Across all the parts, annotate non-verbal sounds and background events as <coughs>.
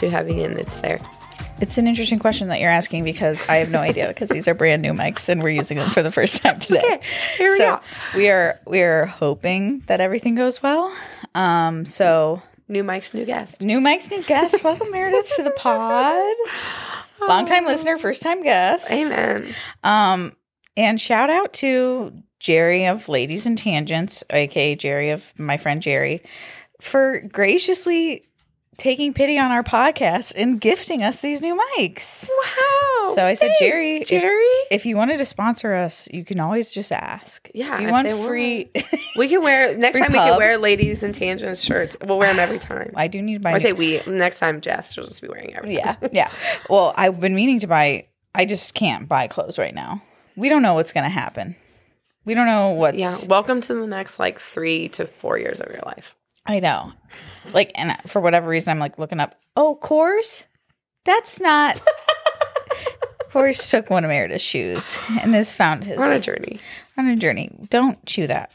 breathe a little too heavy and it's there. It's an interesting question that you're asking because I have no idea <laughs> because these are brand new mics and we're using them for the first time today. Okay, here we so go. we are we are hoping that everything goes well. Um, so New mics, new guest. new mics, new guest. Welcome Meredith to the <laughs> pod. Long time listener, first time guest. Amen. Um, and shout out to Jerry of Ladies and Tangents, aka Jerry of my friend Jerry, for graciously taking pity on our podcast and gifting us these new mics. Wow. So I said, Thanks, Jerry, if- Jerry. If you wanted to sponsor us, you can always just ask. Yeah, If you if want free, <laughs> we can wear next time. We can wear ladies and tangents shirts. We'll wear them every time. <sighs> I do need my. I say we. Next time, Jess will just be wearing everything. yeah, yeah. Well, I've been meaning to buy. I just can't buy clothes right now. We don't know what's going to happen. We don't know what's. Yeah. Welcome to the next like three to four years of your life. I know. Like, and for whatever reason, I'm like looking up. Oh, Coors? That's not. <laughs> Coors took one of Meredith's shoes and has found his on a journey. on a journey. Don't chew that.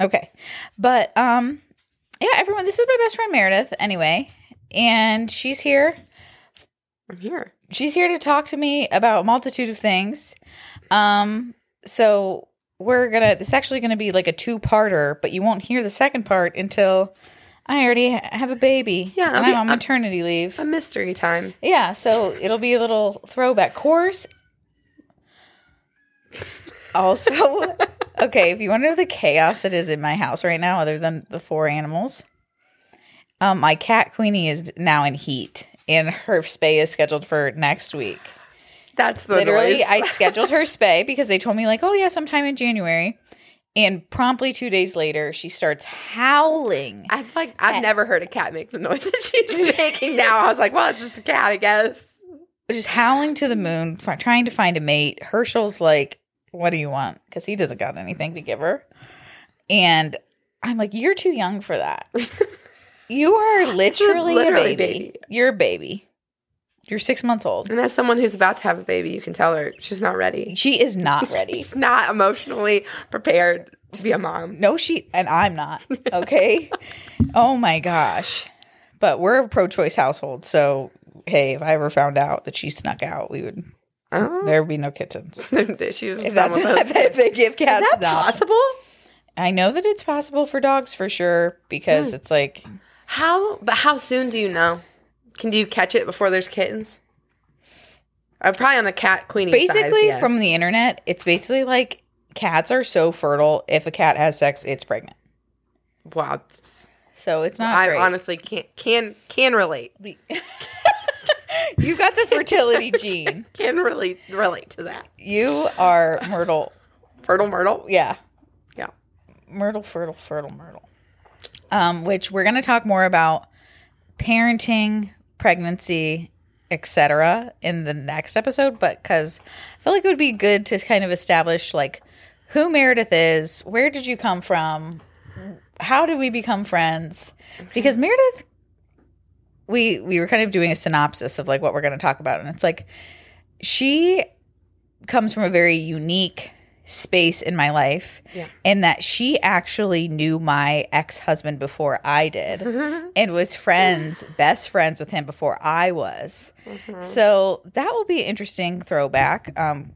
Okay, but um, yeah, everyone. This is my best friend Meredith. Anyway, and she's here. I'm here. She's here to talk to me about a multitude of things. Um, so we're gonna. This is actually gonna be like a two-parter, but you won't hear the second part until I already ha- have a baby. Yeah, and I'm on maternity leave. A mystery time. Yeah, so it'll be a little throwback course. Also, <laughs> okay, if you want to know the chaos that is in my house right now, other than the four animals, um, my cat Queenie is now in heat, and her spay is scheduled for next week. That's the Literally, noise. I <laughs> scheduled her spay because they told me like, oh yeah, sometime in January, and promptly two days later, she starts howling. I've like I've never heard a cat make the noise <laughs> that she's making now. I was like, well, it's just a cat, I guess. just howling to the moon, f- trying to find a mate. Herschel's like, "What do you want?" Because he doesn't got anything to give her, and I'm like, "You're too young for that. <laughs> you are literally, Literally a baby. baby. You're a baby. You're six months old. And as someone who's about to have a baby, you can tell her she's not ready. She is not <laughs> ready. She's not emotionally prepared to be a mom. no, she and I'm not. Okay. oh my gosh. But we're a pro-choice household, so hey, if I ever found out that she snuck out, we would Oh. there would be no kittens. <laughs> she was If that's <laughs> if they give Is cats that now. possible? I know that it's possible for dogs for sure because hmm. it's like How? But how soon do you know? Can you catch it before there's kittens? I'm probably on the cat queenie. basically size, yes. from the internet, it's basically like cats are so fertile. If a cat has sex, it's pregnant. wow. So it's not I great. honestly can't can can relate. <laughs> you got the fertility <laughs> gene. Can really relate to that. You are Myrtle. Fertile Myrtle. Yeah. Yeah. Myrtle, fertile, fertile, Myrtle. Um, which we're gonna talk more about parenting, pregnancy, etc. in the next episode, but because I feel like it would be good to kind of establish like who Meredith is, where did you come from, how did we become friends? Because Meredith we we were kind of doing a synopsis of like what we're going to talk about and it's like she comes from a very unique space in my life Yeah. in that she actually knew my ex-husband before I did <laughs> and was friends best friends with him before I was. So that will be an interesting throwback. Um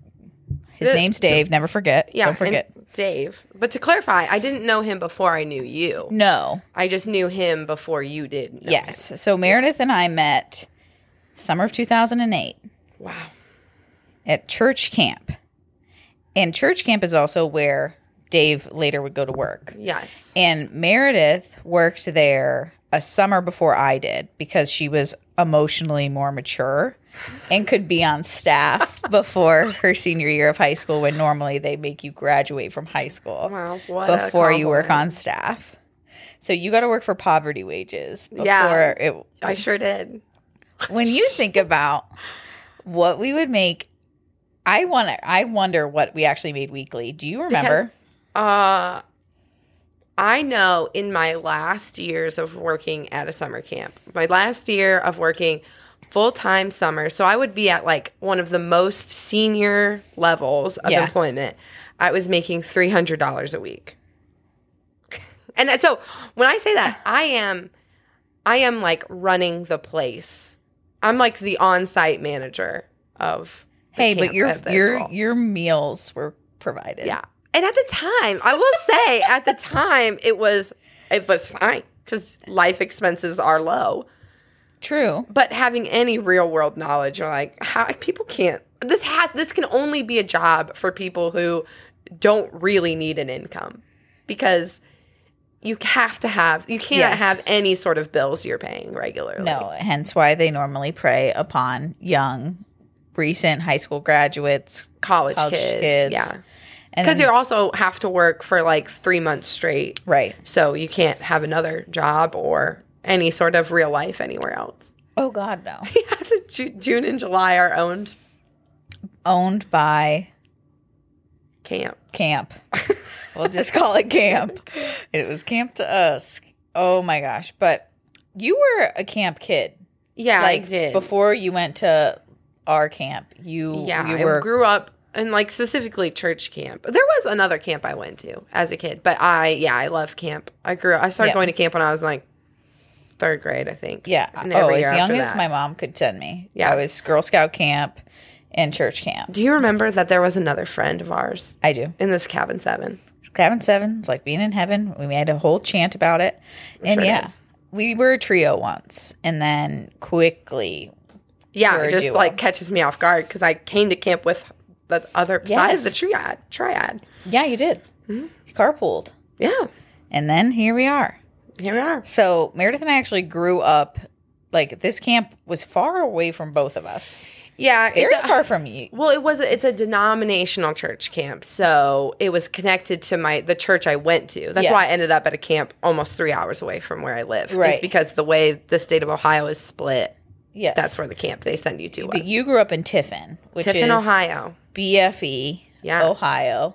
his The- name's Dave, never forget. Yeah. Don't forget. Dave. But to clarify, I didn't know him before I knew you. No. I just knew him before you did. know him. Yes. So Meredith and I met summer of 2008 Wow. at church camp. And church camp is also where Dave later would go to work. Yes. And Meredith worked there a summer before I did because she was emotionally more mature and could be on staff <laughs> before her senior year of high school when normally they make you graduate from high school Wow. Before you work on staff. So you got to work for poverty wages before Yeah. it I sure did. when you think about what we would make I want to I wonder what we actually made weekly. Do you remember? Uh I know in my last years of working at a summer camp, my last year of working full time summer, so I would be at like one of the most senior levels of Yeah. employment. I was making three hundred dollars a week, <laughs> and so when I say that, I am I am like running the place. I'm like the on-site manager of. Hey, but your your role. your meals were provided. Yeah. And at the time, I will say, at the time, it was it was fine because life expenses are low. True. But having any real world knowledge, you're like, how people can't. This has this can only be a job for people who don't really need an income, because you have to have you can't Yes. have any sort of bills you're paying regularly. No, hence why they normally prey upon young, recent high school graduates. college, College kids, kids. yeah, because you also have to work for like three months straight. right. So you can't have another job or any sort of real life anywhere else. Oh God, no. <laughs> Yeah, June and July are owned Owned by camp. camp. <laughs> we'll just call it camp. <laughs> It was camp to us. Oh my gosh! But you were a camp kid. Yeah, like I did. before you went to our camp. You yeah, you I were grew up in like specifically church camp. There was another camp I went to as a kid, but I yeah I love camp. I grew. I started Yeah. going to camp when I was like third grade, I think. yeah. And Oh, as young as that. my mom could send me. Yeah. I was Girl Scout camp and church camp. Do you remember that there was another friend of ours I do. in this cabin seven? Cabin Seven. It's like being in heaven. We made a whole chant about it. And sure yeah, did. we were a trio once, and then quickly, Yeah, it just like catches me off guard because I came to camp with the other side Yes. of the triad. Triad. yeah, you did. Mm-hmm. You carpooled, Yeah, and then here we are. here we are. So Meredith and I actually grew up. Like this camp was far away from both of us. Yeah, Very it's far from you. Well, it was it's a denominational church camp, so it was connected to my the church I went to. That's Yeah. why I ended up at a camp almost three hours away from where I live. Right. because the way the state of Ohio is split, Yes, that's where the camp they send you to But was. you grew up in Tiffin, which Tiffin, is Ohio. BFE, Yeah. Ohio.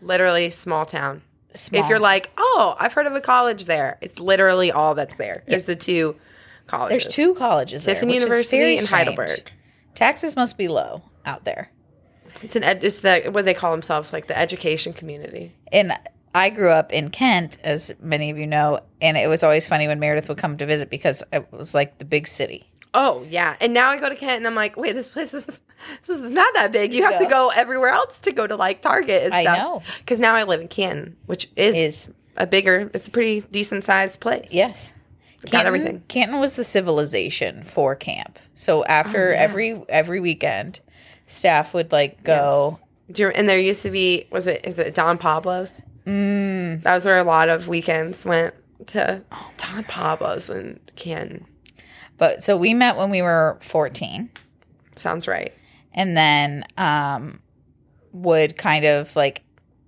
Literally small town. Small. If you're like, oh, I've heard of a college there, it's literally all that's there. There's the two colleges. there's two colleges, Tiffin is University and. Heidelberg. Taxes must be low out there. It's an ed- it's the what they call themselves like the education community. And I grew up in Kent, as many of you know, and it was always funny when Meredith would come to visit because it was like the big city. Oh yeah, and now I go to Kent and I'm like, wait, this place is <laughs> this is not that big. You have to go everywhere else to go to like Target. And I stuff. know. because now I live in Canton, which is, Is- a bigger. It's a pretty decent sized place. Yes. got everything. Canton was the civilization for camp. So after every every weekend, staff would like go. Do you, and there used to be was it is it Don Pablo's? Mm. That was where a lot of weekends went to Don Pablo's and Canton. But so we met when we were 14 Sounds right. and then um would kind of like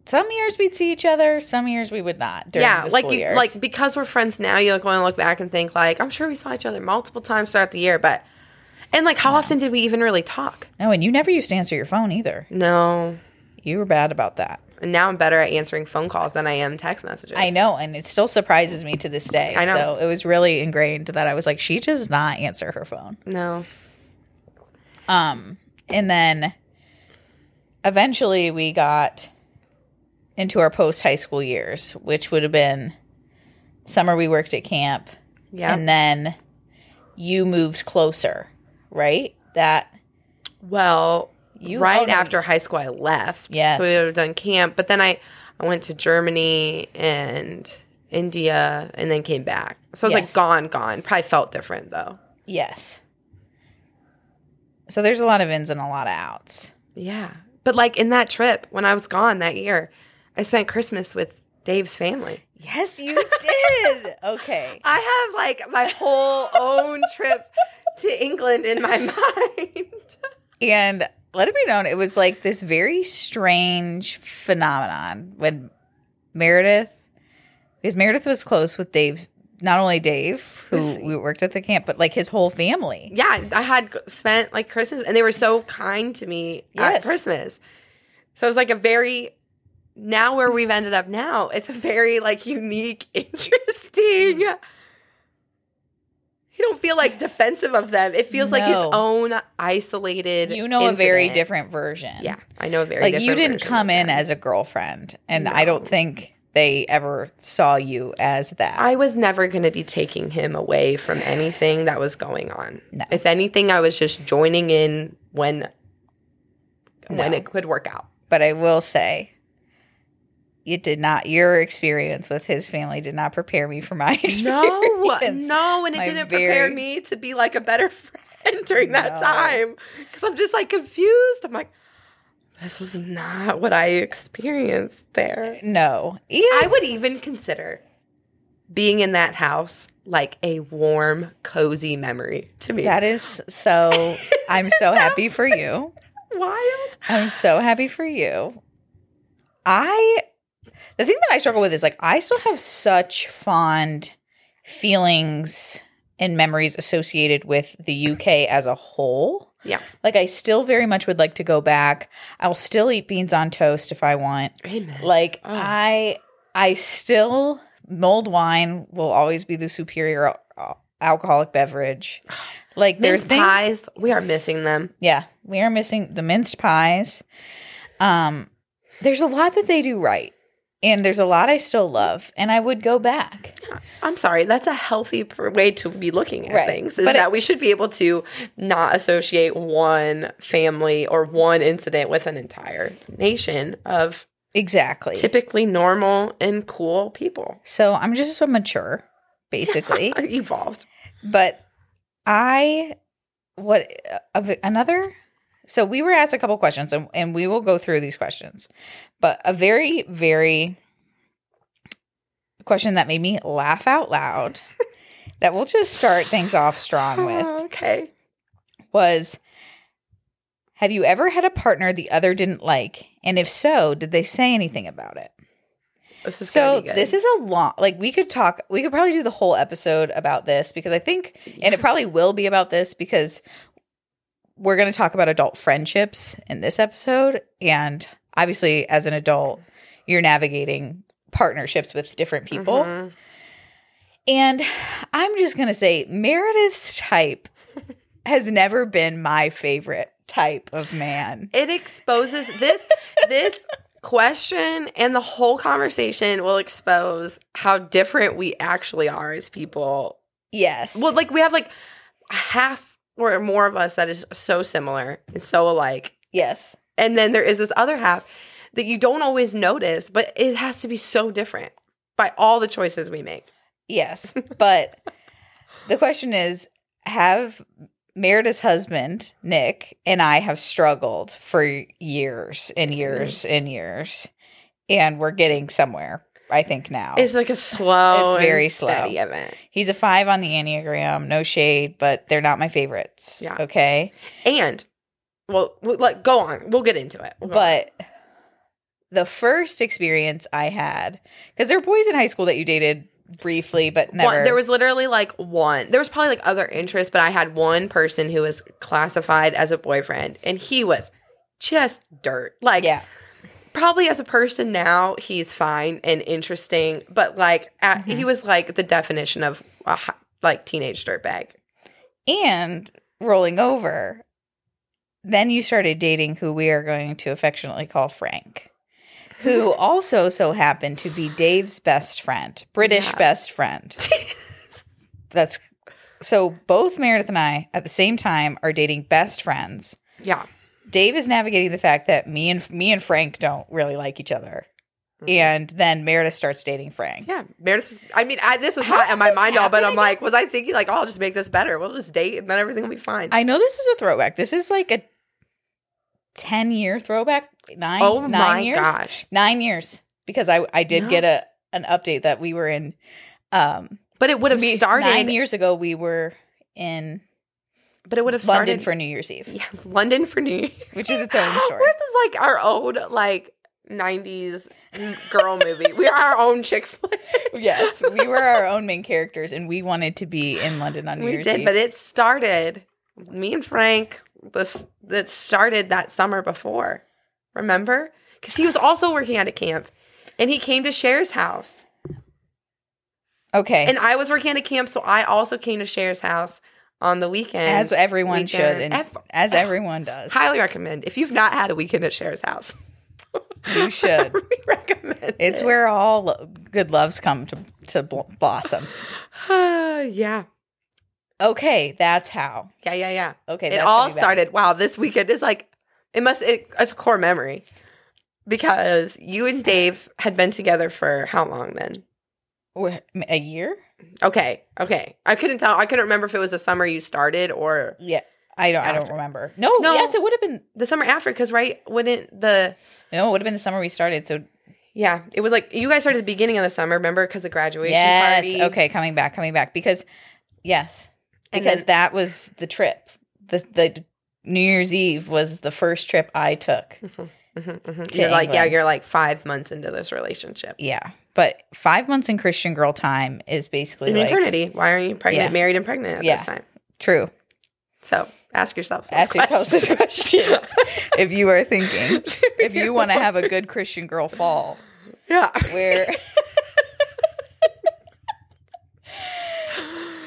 some years we'd see each other, some years we would not. During yeah, the like school you, years. like because we're friends now, you like want to look back and think like I'm sure we saw each other multiple times throughout the year, but and like how often did we even really talk? no, and you never used to answer your phone either. No, You were bad about that. And now I'm better at answering phone calls than I am text messages. I know, and it still surprises me to this day. I know. So it was really ingrained that I was like, she does not answer her phone. No, Um, and then eventually we got into our post high school years, which would have been summer we worked at camp, yeah. and then you moved closer, right? That well, You- right after high school, I left. Yes. so we would have done camp, but then I I went to Germany and India, and then came back. So I was Yes. like gone, gone. Probably felt different though. yes. So there's a lot of ins and a lot of outs. Yeah, but like in that trip when I was gone that year, I spent Christmas with Dave's family. Yes, you did. <laughs> okay. I have like my whole own trip to England in my <laughs> mind. And let it be known, it was like this very strange phenomenon when Meredith, because Meredith was close with Dave, not only Dave, who we worked at the camp, but like his whole family. yeah, I had spent like Christmas, and they were so kind to me Yes. at Christmas. So it was like a very now where we've ended up now. It's a very like unique, <laughs> interesting. You don't feel like defensive of them. It feels like its own isolated. You know a very different version. Yeah, I know a very Like you didn't come in as a girlfriend. And I don't think they ever saw you as that. I was never going to be taking him away from anything that was going on. No. If anything, I was just joining in when when it could work out. but I will say, it did not. Your experience with his family did not prepare me for my <laughs> experience. No, no, and it My didn't prepare me to be like a better <laughs> friend during that No. time because I'm just like confused. I'm like, this was not what I experienced there. No, yeah, I would even consider being in that house like a warm, cozy memory to me. that is so. <laughs> I'm so happy for you. wild. I'm so happy for you. I the thing that I struggle with is like I still have such fond feelings and memories associated with the UK as a whole. Yeah. Like I still very much would like to go back. I'll still eat beans on toast if I want. Amen. Like Oh. I I still mulled wine will always be the superior al- alcoholic beverage. Like there's things pies, we are missing them. yeah, we are missing the minced pies. Um, there's a lot that they do right, and there's a lot I still love, and I would go back. I'm sorry, that's a healthy way to be looking at Right. things. Is But it- that we should be able to not associate one family or one incident with an entire nation of Exactly. typically normal and cool people. so I'm just so mature, basically. <laughs> Evolved. but I, what uh, of another? So we were asked a couple questions, and, and we will go through these questions. But a very, very question that made me laugh out loud. <laughs> that we'll just start things off strong oh, with. okay. was Have you ever had a partner the other didn't like? And if so, did they say anything about it? This is So gonna be good. this is a long like we could talk we could probably do the whole episode about this because I think and it probably will be about this because we're going to talk about adult friendships in this episode and obviously as an adult you're navigating partnerships with different people. Mhm. And I'm just going to say Meredith's type has never been my favorite type of man. It exposes this this question and the whole conversation will expose how different we actually are as people. Yes. Well, like we have like half or more of us that is so similar and so alike. yes. And then there is this other half that you don't always notice, but it has to be so different by all the choices we make. Yes. But the question is have Meredith's husband, Nick, and I have struggled for years and years mm-hmm. and years. And we're getting somewhere, I think, now. It's like a slow, It's very slow. steady event. He's a five on the Enneagram, no shade, but they're not my favorites. Yeah. Okay. And well, we- like go on. We'll get into it. We'll on. But the first experience I had, because there were boys in high school that you dated briefly, but never. One, there was literally like one. There was probably like other interests, but I had one person who was classified as a boyfriend, and he was just dirt. Like, yeah. Probably as a person now, he's fine and interesting, but like, at, Mm-hmm. he was like the definition of a like teenage dirtbag. And rolling over, then you started dating who we are going to affectionately call Frank, who <laughs> also so happened to be Dave's best friend, British Yeah. best friend. <laughs> That's so both Meredith and I at the same time are dating best friends. Yeah, Dave is navigating the fact that me and me and Frank don't really like each other. Mhm. And then Meredith starts dating Frank. yeah. Meredith. is- I mean, I, this was How not in my mind all, but I'm like, was I thinking like, oh, I'll just make this better. We'll just date, and then everything will be fine. I know this is a throwback. This is like a 10 year throwback. Nine, oh nine my years? gosh! Nine years. Because I, I did No. get a an update that we were in um But it would have started. nine years ago we were in But it would have started London for New Year's Eve. Yeah, <laughs> London for New Year's. Which is its own <laughs> story. We're like our own like '90s girl movie. We are our own chick flick. <laughs> Yes. We were our own main characters and we wanted to be in London on New we Year's did, Eve. but it started. Me and Frank. This that started that summer before. Remember? Because he was <sighs> also working at a camp, and he came to Cher's house, okay. and I was working at a camp, so I also came to Cher's house on the weekend. as everyone should and F- as everyone does. highly recommend if you've not had a weekend at Cher's house. You <laughs> should. we recommend. It's it. where all lo- good loves come to to bl- blossom. <sighs> yeah, Okay, that's how. yeah, yeah, yeah. Okay, it that's all gonna be bad. started. Wow, this weekend is like it must. It, it's a core memory because you and Dave had been together for how long then? A year. Okay, okay. I couldn't tell. I couldn't remember if it was the summer you started or Yeah, I don't. I don't After. remember. No, No. yes, it would have been. the summer after. Because right, wouldn't the No, it would have been the summer we started. So yeah? It was like you guys started at the beginning of the summer. Remember because of graduation yes, party. okay, coming back, coming back because yes, And because then- that was the trip. The the New Year's Eve was the first trip I took. Mhm, mhm. You're like yeah. England. You're like five months into this relationship. Yeah, but five months in Christian girl time is basically An like eternity. Why are you pregnant, Yeah. married, and pregnant at Yeah. this time? true. So ask yourself. Ask yourself this question <laughs> if you are thinking <laughs> if you want to have a good Christian girl fall yeah. where. <laughs>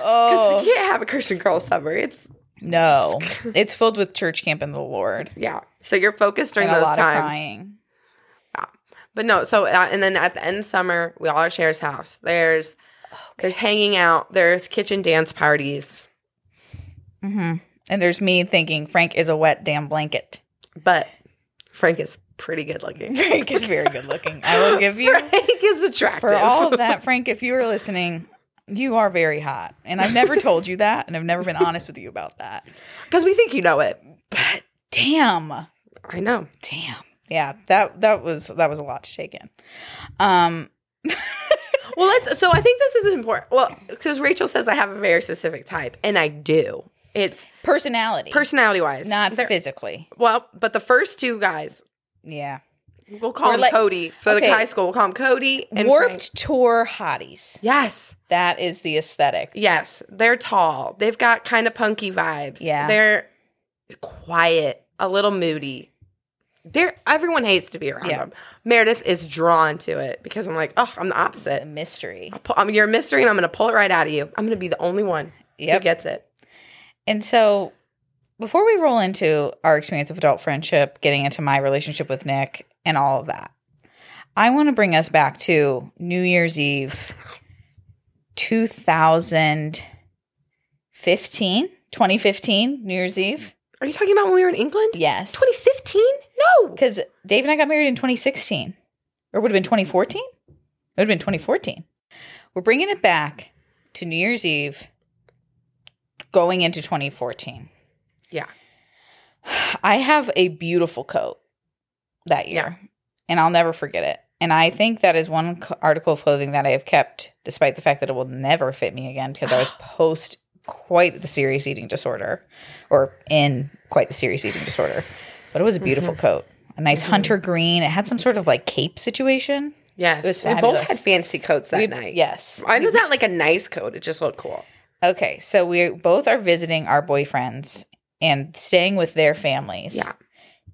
oh. Because we can't have a Christian girl summer. It's no, it's filled with church camp and the Lord yeah. So you're focused during those times. But no, so uh, and then at the end of summer, we all are Cher's house. There's there's hanging out. There's kitchen dance parties. hmm And there's me thinking Frank is a wet damn blanket. But Frank is pretty good looking. <laughs> Frank is very good looking. I will give you <laughs> Frank is attractive. for all of that, <laughs> Frank. If you are listening, you are very hot, and I've never told you that, and I've never been honest with you about that. because we think you know it. But damn, I know. damn, yeah that that was that was a lot to take in. Um, <laughs> Well, let's. So I think this is important. Well, because Rachel says I have a very specific type, and I do. It's personality, personality wise, not physically. Well, but the first two guys, Yeah, we'll call We're him like- Cody for okay. the high school. We'll call him Cody and warped Frank. tour hotties. Yes, That is the aesthetic. yes, they're tall. They've got kind of punky vibes. Yeah. they're quiet, a little moody. They're everyone hates to be around Yeah. them. Meredith is drawn to it because I'm like, oh, I'm the A opposite. mystery. Pull, I'm, you're a mystery, and I'm going to pull it right out of you. I'm going to be the only one who gets it. And so, before we roll into our experience of adult friendship, getting into my relationship with Nick and all of that, I want to bring us back to New Year's Eve 2015, 2015, New Year's Eve. Are you talking about when we were in England? Yes. 2015? No. Because Dave and I got married in 2016, or would have been 2014? It would have been 2014. We're bringing it back to New Year's Eve going into 2014. Yeah. I have a beautiful coat that year, and I'll never forget it. And I think that is one co- article of clothing that I have kept, despite the fact that it will never fit me again because I was <sighs> post quite the serious eating disorder, or in quite the serious eating disorder. But it was a beautiful coat, a nice hunter green. It had some sort of like cape situation. Yes. It was we both fabulous. had fancy coats that We- night. Yes. I was not like a nice coat. It just looked cool. Okay, so we both are visiting our boyfriends and staying with their families. Yeah.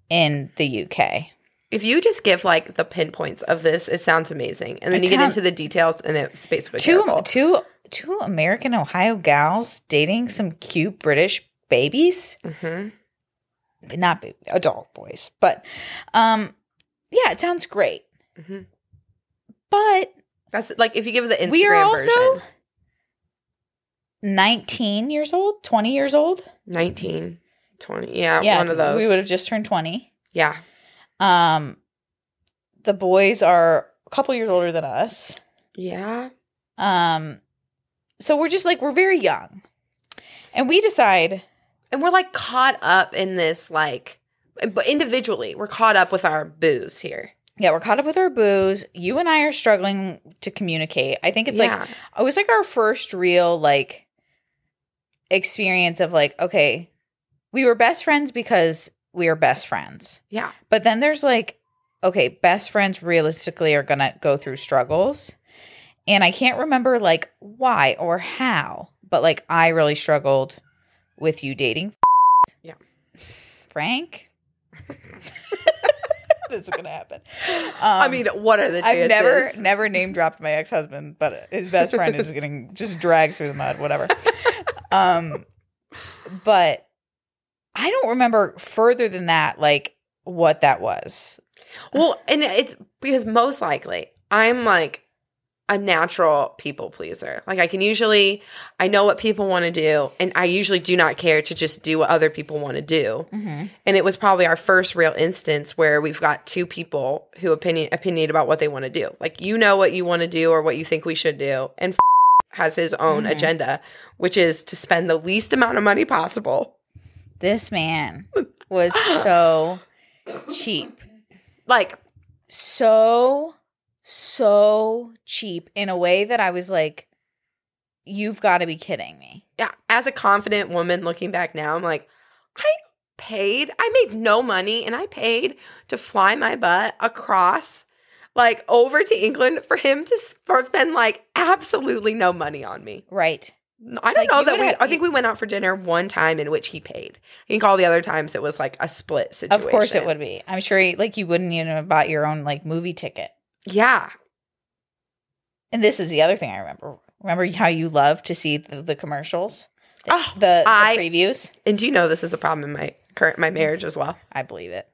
In the UK. If you just give like the pinpoints of this, it sounds amazing. And then It you get sound- into the details and it's basically two terrible. two two American Ohio gals dating some cute British babies, Mhm. Not baby, adult boys, but um, yeah, it sounds great. Mhm. But That's like if you give the Instagram we are also version. nineteen years old, twenty years old. 19, 20. Yeah, yeah, one of those. We would have just turned twenty. yeah. Um, the boys are a couple years older than us. Yeah. Um, so we're just like we're very young, and we decide And we're like caught up in this like but individually, we're caught up with our booze here. Yeah, we're caught up with our booze. You and I are struggling to communicate. I think it's Yeah. like it was like our first real like experience of like, okay, we were best friends because we are best friends. Yeah. But then there's like, okay, best friends realistically are gonna go through struggles. And I can't remember like why or how, but like I really struggled with you dating. <laughs> Yeah. <laughs> Frank. <laughs> this is gonna happen. I Um, mean, what are the chances? I've never never name dropped my ex husband, but his best friend is getting just dragged through the mud, whatever. Um, but I don't remember further than that, like what that was. Well, and it's because most likely I'm like a natural people pleaser. Like I can usually I know what people want to do and I usually do not care to just do what other people want to do. Mm-hmm. And it was probably our first real instance where we've got two people who opinion opinionate about what they want to do. Like you know what you want to do or what you think we should do and <laughs> has his own Mhm. agenda, which is to spend the least amount of money possible. This man <laughs> was so cheap. Like So, so cheap in a way that I was like, you've got to be kidding me. yeah, as a confident woman looking back now, I'm like, I paid, I made no money and I paid to fly my butt across like over to England for him to for spend like absolutely no money on me. Right. I don't Like, know that we have- I think we went out for dinner one time in which he paid. I think all the other times it was like a split situation. Of course it would be. I'm sure he, like you wouldn't even have bought your own like movie ticket. Yeah. And this is the other thing I remember. Remember how you love to see the, the commercials? The, Oh, the, the I- previews? And do you know this is a problem in my current my marriage as well? I believe it.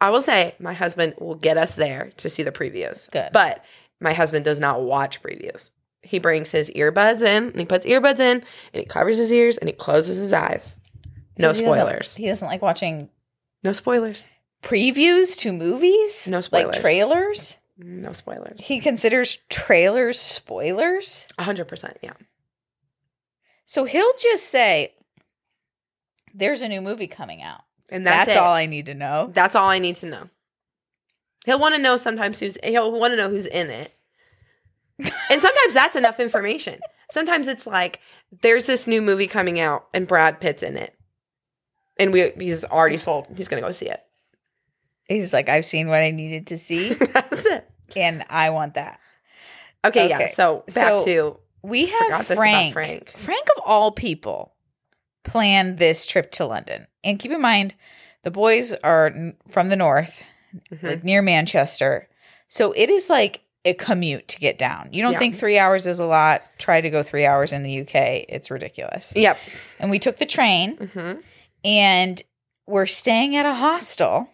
I will say my husband will get us there to see the previews. Good. But my husband does not watch previews. He brings his earbuds in and he puts earbuds in and he covers his ears and he closes his eyes. No He doesn't- spoilers. He doesn't like watching No spoilers. previews to movies. No spoilers. Like trailers. No spoilers. He considers trailers spoilers. 100%. Yeah. So he'll just say, "There's a new movie coming out." And that's, That's, all I need to know. That's all I need to know. He'll want to know sometimes who's he'll want to know who's in it. and sometimes that's enough information. Sometimes it's like there's this new movie coming out and Brad Pitt's in it. And we he's already sold. He's going to go see it. He's like, "I've seen what I needed to see, <laughs> that's it. and I want that." Okay, Okay. yeah. So back So- to We have Frank. Frank. Frank of all people planned this trip to London. And keep in mind, the boys are from the north, Mhm. like near Manchester. So it is like a commute to get down. You don't Yeah. think 3 hours is a lot? Try to go 3 hours in the UK. It's ridiculous. Yep. And we took the train hmm and we're staying at a hostel.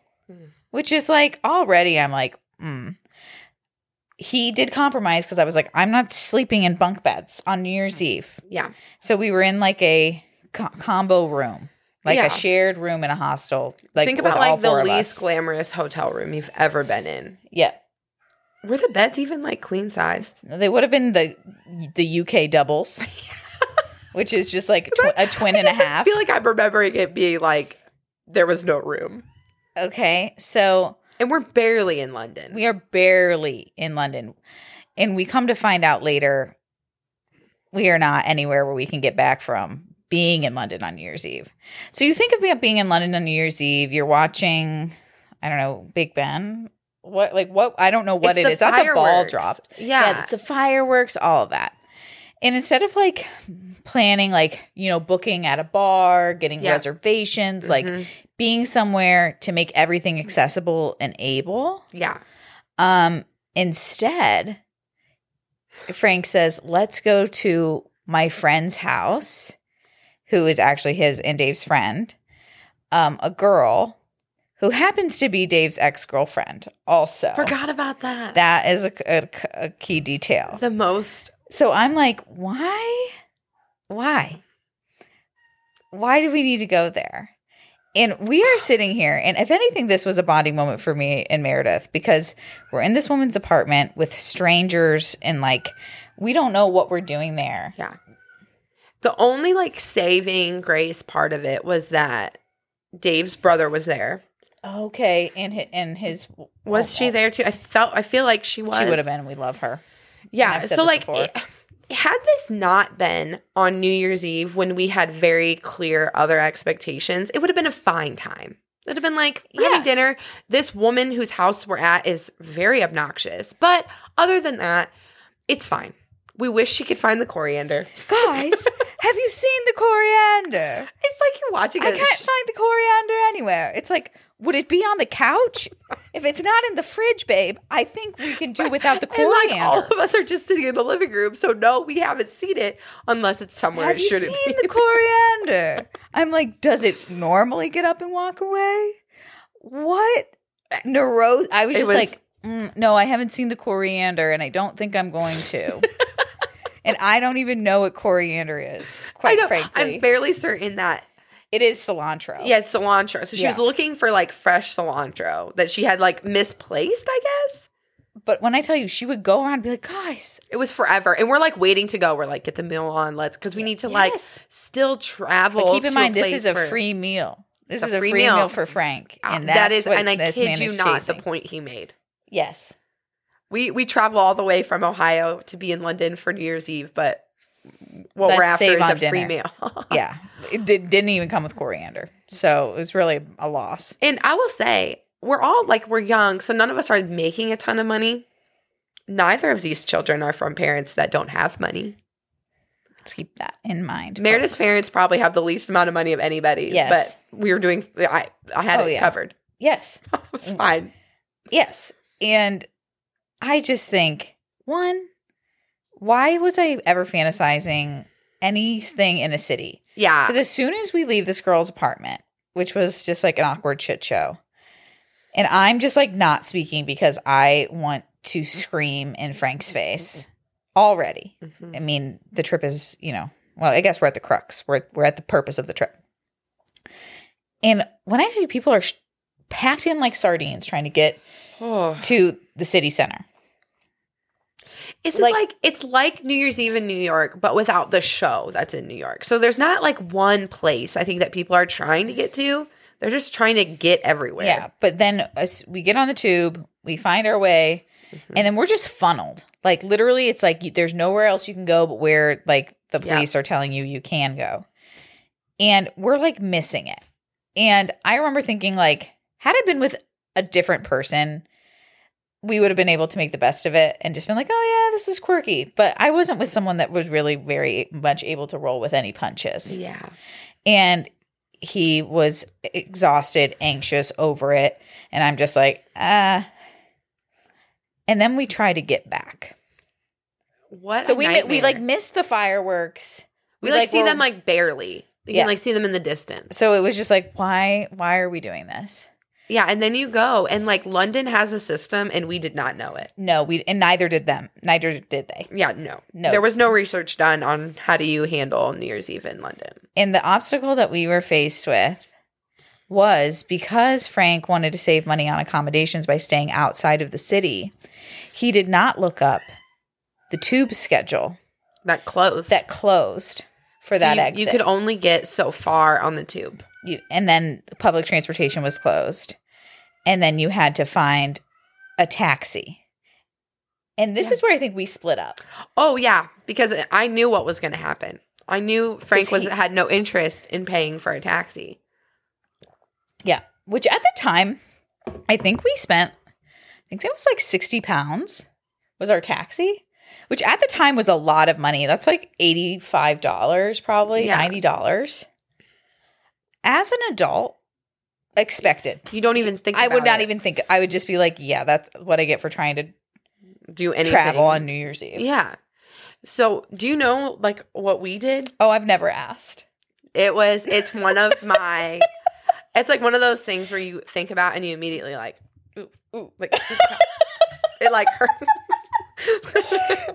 Which is like already I'm like, mm. He did compromise because I was like, I'm not sleeping in bunk beds on New Year's Eve. Yeah. So we were in like a co- combo room, like Yeah. a shared room in a hostel. Like Think about like the least us. glamorous hotel room you've ever been in. yeah, Were the beds even like queen sized? they would have been the the UK doubles, <laughs> which is just like tw- a <laughs> twin and a half. I feel like I'm remembering it being like there was no room. Okay, so And we're barely in London. we are barely in London, and we come to find out later we are not anywhere where we can get back from being in London on New Year's Eve. So you think of me being in London on New Year's Eve, you're watching, I don't know, Big Ben. What like what? I don't know what It's it the. Not the ball dropped. Yeah. Yeah, it's the fireworks, all of that. And instead of like planning, like, you know, booking at a bar, getting Yeah. reservations, like Mhm. being somewhere to make everything accessible and able, yeah. um, instead, Frank says, let's go to my friend's house, who is actually his and Dave's friend, um, a girl who happens to be Dave's ex girlfriend, also. Forgot about that. That is a, a, a key detail. the most. So I'm like, why? Why? Why do we need to go there? And we are sitting here, and if anything, this was a bonding moment for me and Meredith because we're in this woman's apartment with strangers, and like, we don't know what we're doing there. Yeah. The only like saving grace part of it was that Dave's brother was there. Okay, and his, and his Was she there too? I felt. I feel like she was. She would have been. We love her. Yeah. So like, it- had this not been on New Year's Eve when we had very clear other expectations, it would have been a fine time. It'd have been like we're having dinner. This woman whose house we're at is very obnoxious, but other than that, it's fine. We wish she could find the coriander. Guys, <laughs> have you seen the coriander? It's like you're watching. I can't sh- find the coriander anywhere. It's like, would it be on the couch? If it's not in the fridge, babe, I think we can do without the <laughs> And coriander. like all of us are just sitting in the living room, so no, we haven't seen it unless it's somewhere Have it you shouldn't seen be. the <laughs> coriander? I'm like, does it normally get up and walk away? What? Neuro. I was It just was- like, mm, no, I haven't seen the coriander, and I don't think I'm going to. And I don't even know what coriander is. Quite frankly, I'm fairly certain that it is cilantro. yeah, it's cilantro. So she was looking for like fresh cilantro that she had like misplaced. I guess But when I tell you, she would go around and be like, guys, it was forever, and we're like waiting to go. We're like, get the meal on, let's because we need to like still travel. but keep in mind, this is a free meal. This is a free free, meal. meal. for Frank, Uh, and that what and I kid you is not, chasing. the point he made. Yes, We we travel all the way from Ohio to be in London for New Year's Eve, but what Let's we're after is a free meal. <laughs> yeah, it did, didn't even come with coriander, so it was really a loss. And I will say, we're all like we're young, so none of us are making a ton of money. Neither of these children are from parents that don't have money. Let's keep that in mind. Meredith's folks. parents probably have the least amount of money of anybody. Yes. But we were doing I I had Oh, it yeah. covered. Yes, <laughs> it was fine. Yes. And I just think, one, why was I ever fantasizing anything in a city? Yeah. Because as soon as we leave this girl's apartment, which was just like an awkward shit show, and I'm just like not speaking because I want to scream in Frank's face already. Mhm. I mean, the trip is, you know, well, I guess we're at the crux. We're we're at the purpose of the trip. And when I tell you people are sh- packed in like sardines trying to get Oh. to the city center. It's just Like- like, it's like New Year's Eve in New York, but without the show that's in New York. So there's not like one place I think that people are trying to get to. They're just trying to get everywhere. Yeah, but then we get on the tube, we find our way, Mm-hmm. and then we're just funneled. Like literally, it's like you, there's nowhere else you can go, but where like the Yeah. police are telling you you can go, and we're like missing it. And I remember thinking like, had I been with a different person, we would have been able to make the best of it and just been like, oh yeah, this is quirky. But I wasn't with someone that was really very much able to roll with any punches. Yeah. and he was exhausted, anxious over it, and I'm just like, ah. And then we try to get back. What? So we mi- we like missed the fireworks. we like, see them like barely. You Yeah. can like see them in the distance. So it was just like, why why are we doing this? Yeah, and then you go and like London has a system and we did not know it. No, we and neither did them. Neither did they. Yeah, no. No. There was no research done on how do you handle New Year's Eve in London. And the obstacle that we were faced with was because Frank wanted to save money on accommodations by staying outside of the city. He did not look up the tube schedule That closed. that closed for So that you, exit. you could only get so far on the tube. You- and then public transportation was closed. And then you had to find a taxi. And this Yeah. is where I think we split up. Oh yeah, because I knew what was going to happen. I knew Frank was he- had no interest in paying for a taxi. Yeah. Which at the time, I think we spent, I think it was like 60 pounds was our taxi, which at the time was a lot of money. That's like $85 probably, Yeah. $90. As an adult, expected. You don't even think. I would not it. even think, I would just be like, yeah, that's what I get for trying to do anything. travel on New Year's Eve. Yeah. So, do you know like what we did? Oh, I've never asked. It was. It's one of <laughs> my. it's like one of those things where you think about and you immediately like, ooh, ooh, like <laughs> it like hurts.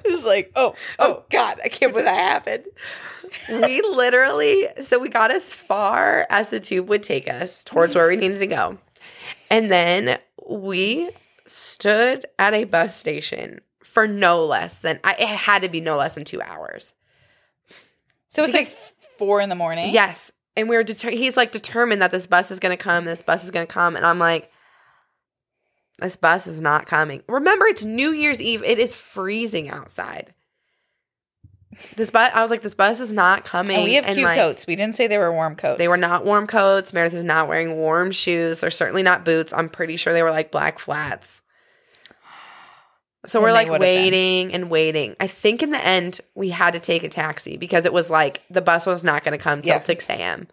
It's like, oh, <laughs> oh, oh God, I can't believe that happened. We literally, so we got as far as the tube would take us towards where we needed to go. And then we stood at a bus station for no less than, I, it had to be no less than two hours. So it's Because- like four in the morning. Yes. And we were, deter- he's like determined that this bus is going to come, this bus is going to come. And I'm like, this bus is not coming. Remember, it's New Year's Eve. It is freezing outside. This bus, I was like, this bus is not coming. And we have and cute like, coats. We didn't say they were warm coats. They were not warm coats. Meredith is not wearing warm shoes. They're certainly not boots. I'm pretty sure they were like black flats. So And we're like have been. waiting and waiting. I think in the end we had to take a taxi because it was like the bus was not going to come till Yeah. six a.m.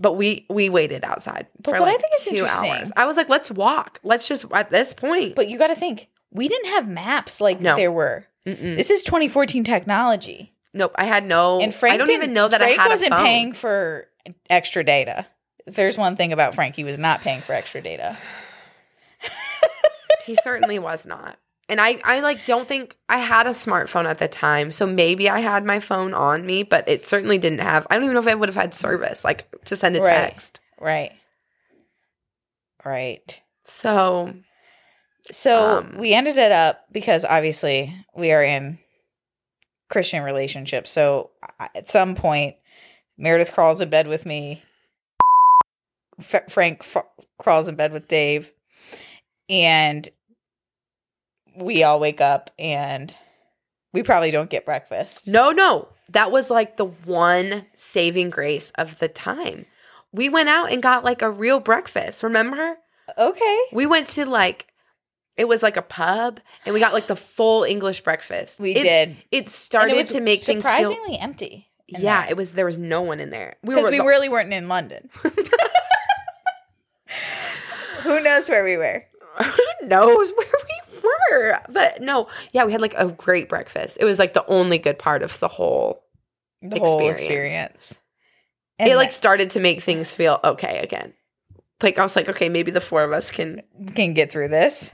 But we we waited outside But for what I think is two hours. I was like, let's walk. Let's just at this point. But you got to think, we didn't have maps like No. there were. Mm-mm. This is 2014 technology, nope, I had no. and Frank I don't even know that Frank I had wasn't a phone. paying for extra data. If there's one thing about Frank, he was not paying for extra data. <sighs> he certainly was not. And I, I like don't think I had a smartphone at the time, so maybe I had my phone on me, but it certainly didn't have. I don't even know if I would have had service, like to send a Right. text. Right. Right. So So Um, we ended it up because obviously we are in Christian relationships. So at some point, Meredith crawls in bed with me. F- Frank f- crawls in bed with Dave, and we all wake up and we probably don't get breakfast. no, no, that was like the one saving grace of the time. We went out and got like a real breakfast. Remember? Okay. We went to like it was like a pub, and we got like the full English breakfast. We It- did. It started it to make things feel. surprisingly empty. Yeah, there. it was. There was no one in there. We because were we the- really weren't in London. <laughs> Who knows where we were? <laughs> who knows where we were but no yeah we had like a great breakfast it was like the only good part of the whole The whole Experience. experience. And it like started to make things feel okay again like i was like okay maybe the four of us can can get through this.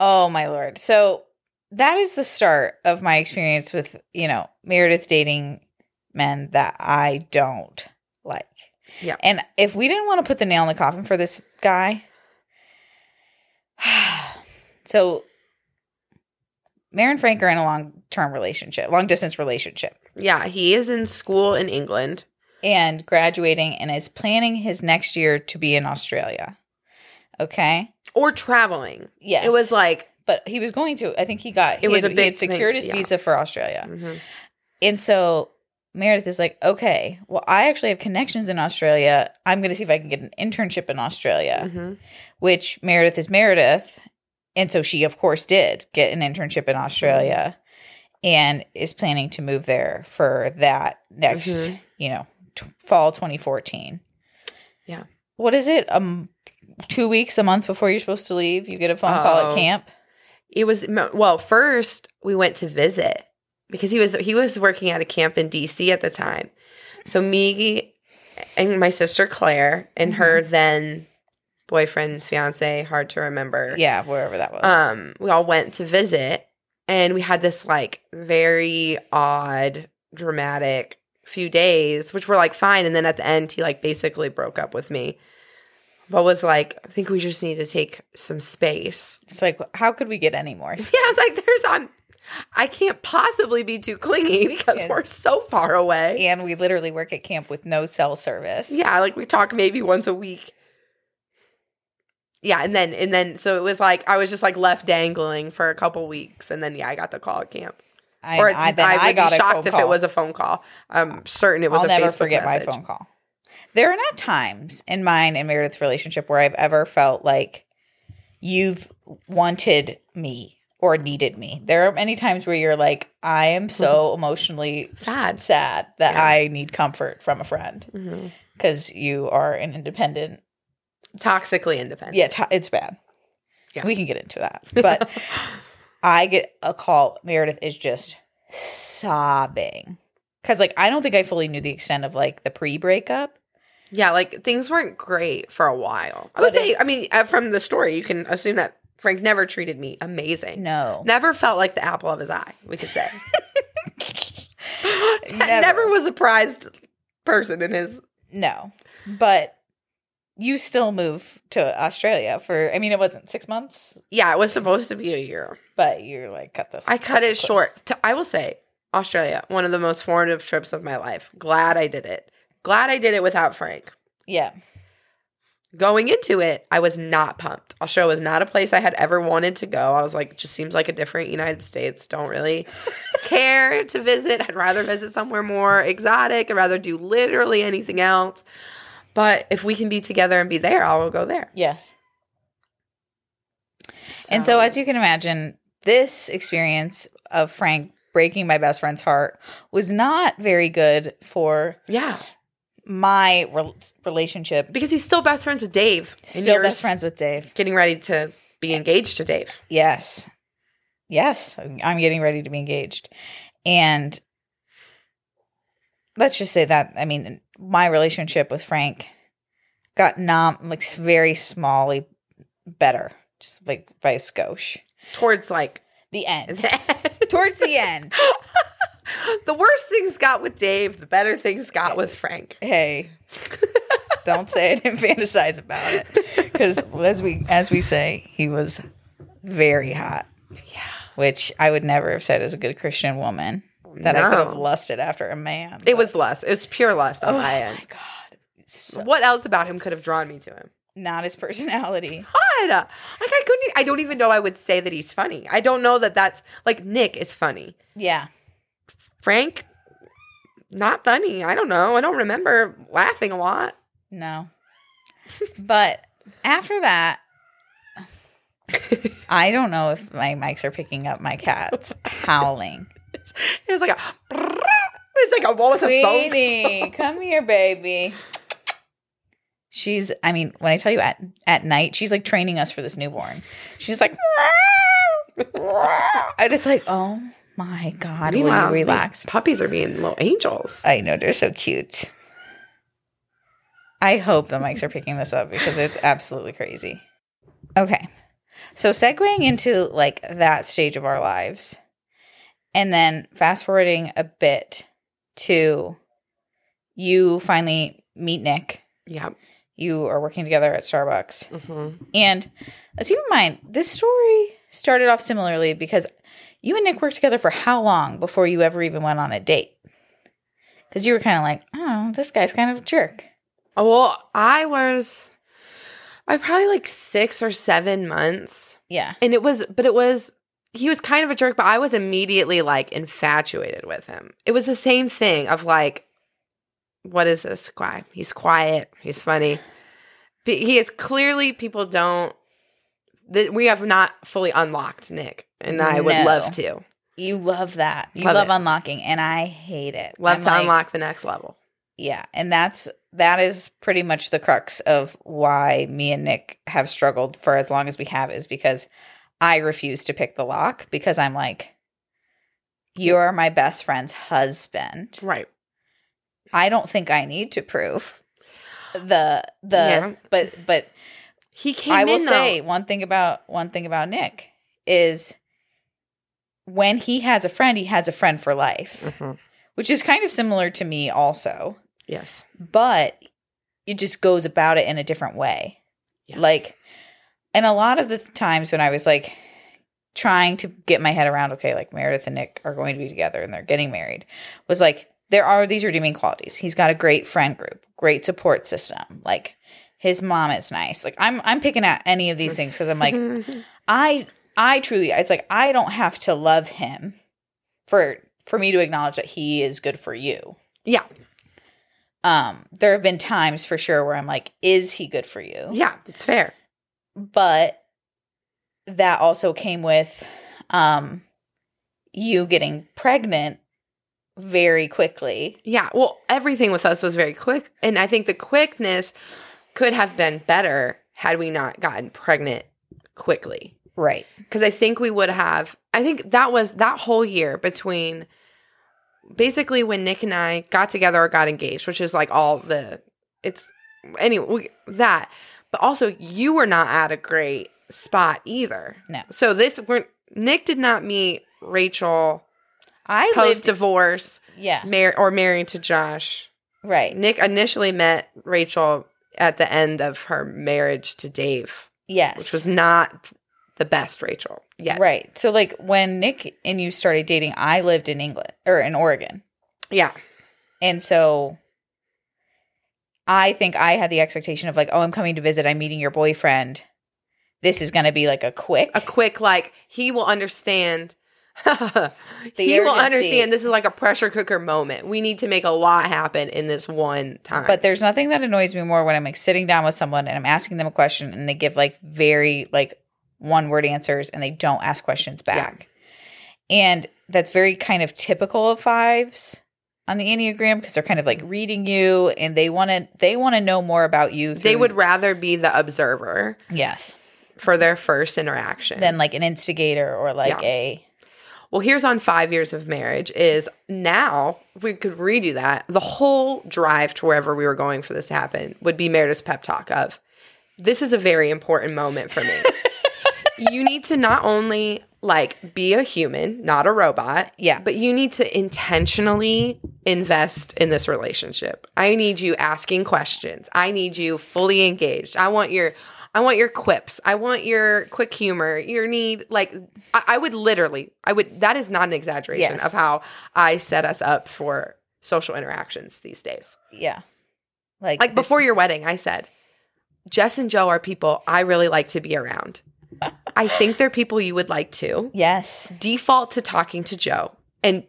Oh my lord! So that is the start of my experience with you know Meredith dating men that I don't like. Yeah. And if we didn't want to put the nail in the coffin for this guy, <sighs> so Mare and Frank are in a long term relationship, long distance relationship. yeah he is in school in england and graduating and is planning his next year to be in Australia. Okay. or traveling Yes. it was like but he was going to. I think he got. It he was had, a he big had secured his yeah. visa for Australia, mhm. and so Meredith is like, okay, well, I actually have connections in Australia. I'm going to see if I can get an internship in Australia, Mhm. which Meredith is Meredith, and so she, of course, did get an internship in Australia, and is planning to move there for that next, Mhm. you know, t- fall 2014. Yeah. What is it? Um, two weeks, a month before you're supposed to leave, you get a phone call Oh. at camp. it was well first we went to visit because he was he was working at a camp in dc at the time so me and my sister claire and her Mm-hmm. then boyfriend fiance hard to remember Yeah, wherever that was. um we all went to visit and we had this like very odd dramatic few days which were like fine and then at the end he like basically broke up with me but was like i think we just need to take some space It's like, how could we get any more? <laughs> yeah i was like there's i'm i can't possibly be too clingy <laughs> because Yeah. we're so far away And we literally work at camp with no cell service. yeah like we talk maybe once a week yeah and then and then so it was like i was just like left dangling for a couple weeks and then yeah i got the call at camp I, or I, I I, would got be shocked if call. it was a phone call. I'm uh, certain it was I'll a never Facebook forget message. my phone call. There are not times in mine and Meredith's relationship where I've ever felt like you've wanted me or needed me. There are many times where you're like, I am so <laughs> emotionally Sad. sad that Yeah. I need comfort from a friend mm-hmm. because you are an independent. Toxically independent. Yeah, t- it's bad. Yeah. We can get into that. <laughs> But I get a call. Meredith is just sobbing because, like, I don't think I fully knew the extent of like the pre-breakup. yeah, like things weren't great for a while. I would But say, it- I mean, uh, from the story, you can assume that Frank never treated me amazing. No, Never felt like the apple of his eye, we could say. <laughs> <laughs> Never. never was a prized person in his. no. But you still move to Australia for. I mean, it wasn't six months, Yeah, it was supposed to be a year. but you're like cut this. I cut it this short. To, I will say, Australia, one of the most formative trips of my life. Glad I did it. Glad I did it without Frank. Yeah, going into it, I was not pumped. Australia was not a place I had ever wanted to go. I was like, it just seems like a different United States. Don't really <laughs> care to visit. I'd rather visit somewhere more exotic. I'd rather do literally anything else. But if we can be together and be there, I'll go there. yes. And so, as you can imagine, this experience of Frank breaking my best friend's heart was not very good for yeah, my rel relationship. because he's still best friends with Dave. Still best friends with Dave. Getting ready to be engaged to Dave. Yes. Yes. I'm getting ready to be engaged. And let's just say that, I mean, my relationship with Frank got nom like very smally better. just like by a skosh. Towards like The end. <laughs> the Towards the end. <laughs> The worse things got with Dave, the better things got with Frank. Hey, <laughs> don't say it and fantasize about it, because as we as we say, he was very hot. Yeah. which I would never have said as a good Christian woman that I could have lusted after a man. It but- was lust. It was pure lust on oh my my end. god, so, What else about him could have drawn me to him? not his personality. <laughs> God, like I couldn't. I don't even know. I would say that he's funny. I don't know that that's like Nick is funny. Yeah, Frank, not funny. I don't know. I don't remember laughing a lot. no, but after that. <laughs> I don't know if my mics are picking up my cats howling. <laughs> It's like a. It's like a wall with a phone. Queenie, come here, baby. She's, I mean, when I tell you at at night, she's like training us for this newborn. She's like, and it's like, oh my god, will Meanwhile, you these relax? Puppies are being little angels. I know they're so cute. I hope the mics are picking this up because it's absolutely crazy. Okay. So segueing into like that stage of our lives and then fast forwarding a bit to you finally meet Nick. Yeah. You are working together at Starbucks. hmm And let's keep in mind, this story started off similarly because you and Nick worked together for how long before you ever even went on a date? Because you were kind of like, oh, this guy's kind of a jerk. Oh, well, I was. I probably like six or seven months, Yeah. and it was, but it was. He was kind of a jerk, but I was immediately like infatuated with him. It was the same thing of like, what is this guy? He's quiet. He's funny. But he is clearly people don't. That we have not fully unlocked Nick, and I would love to. You love that. You Love love, unlocking, and I hate it. Love I'm to like, unlock the next level. Yeah, and that's that is pretty much the crux of why me and Nick have struggled for as long as we have is because I refuse to pick the lock because I'm like, you're my best friend's husband. Right. I don't think I need to prove the the Yeah. but but He came I will in, though- say one thing about one thing about Nick is when he has a friend, he has a friend for life, Mhm. which is kind of similar to me also, Yes. but it just goes about it in a different way. Yes. Like, and a lot of the times when I was like trying to get my head around, okay, like Meredith and Nick are going to be together and they're getting married, was like, there are these redeeming qualities. He's got a great friend group, great support system. Like, his mom is nice. Like, I'm I'm picking at any of these things because I'm like, <laughs> I I truly, it's like I don't have to love him for for me to acknowledge that he is good for you. yeah. Um, there have been times for sure where I'm like, is he good for you? Yeah. It's fair. But that also came with um you getting pregnant very quickly Yeah. Well, everything with us was very quick. And I think the quickness could have been better had we not gotten pregnant quickly. right Because I think we would have, I think that was that whole year between basically when Nick and I got together or got engaged, which is like all the, it's, anyway, we, that. But also, you were not at a great spot either. No. So this, we're, Nick did not meet Rachel i post divorce. yeah mar- or married to Josh. right Nick initially met Rachel at the end of her marriage to Dave, yes which was not the best Rachel yet. right so like when nick and you started dating i lived in england or in oregon Yeah. and so i think i had the expectation of like oh i'm coming to visit i'm meeting your boyfriend this is going to be like a quick A quick, like, he will understand. <laughs> he will understand this is like a pressure cooker moment. We need to make a lot happen in this one time. But there's nothing that annoys me more when I'm like sitting down with someone and I'm asking them a question and they give like very like one word answers and they don't ask questions back. And that's very kind of typical of fives on the Enneagram because they're kind of like reading you and they want to they want to know more about you. they would rather be the observer yes, for their first interaction. than like an instigator or like Yeah. a Well, here's on five years of marriage is now, if we could redo that, the whole drive to wherever we were going for this to happen would be Meredith's pep talk of, this is a very important moment for me. <laughs> you need to not only like be a human, not a robot. Yeah. But you need to intentionally invest in this relationship. I need you asking questions. I need you fully engaged. I want your I want your quips. I want your quick humor. Your need like I, I would literally I would that is not an exaggeration Yes. of how I set us up for social interactions these days. yeah. Like, Like before your wedding, I said, Jess and Joe are people I really like to be around. I think they're people you would like to. Yes. Default to talking to Joe and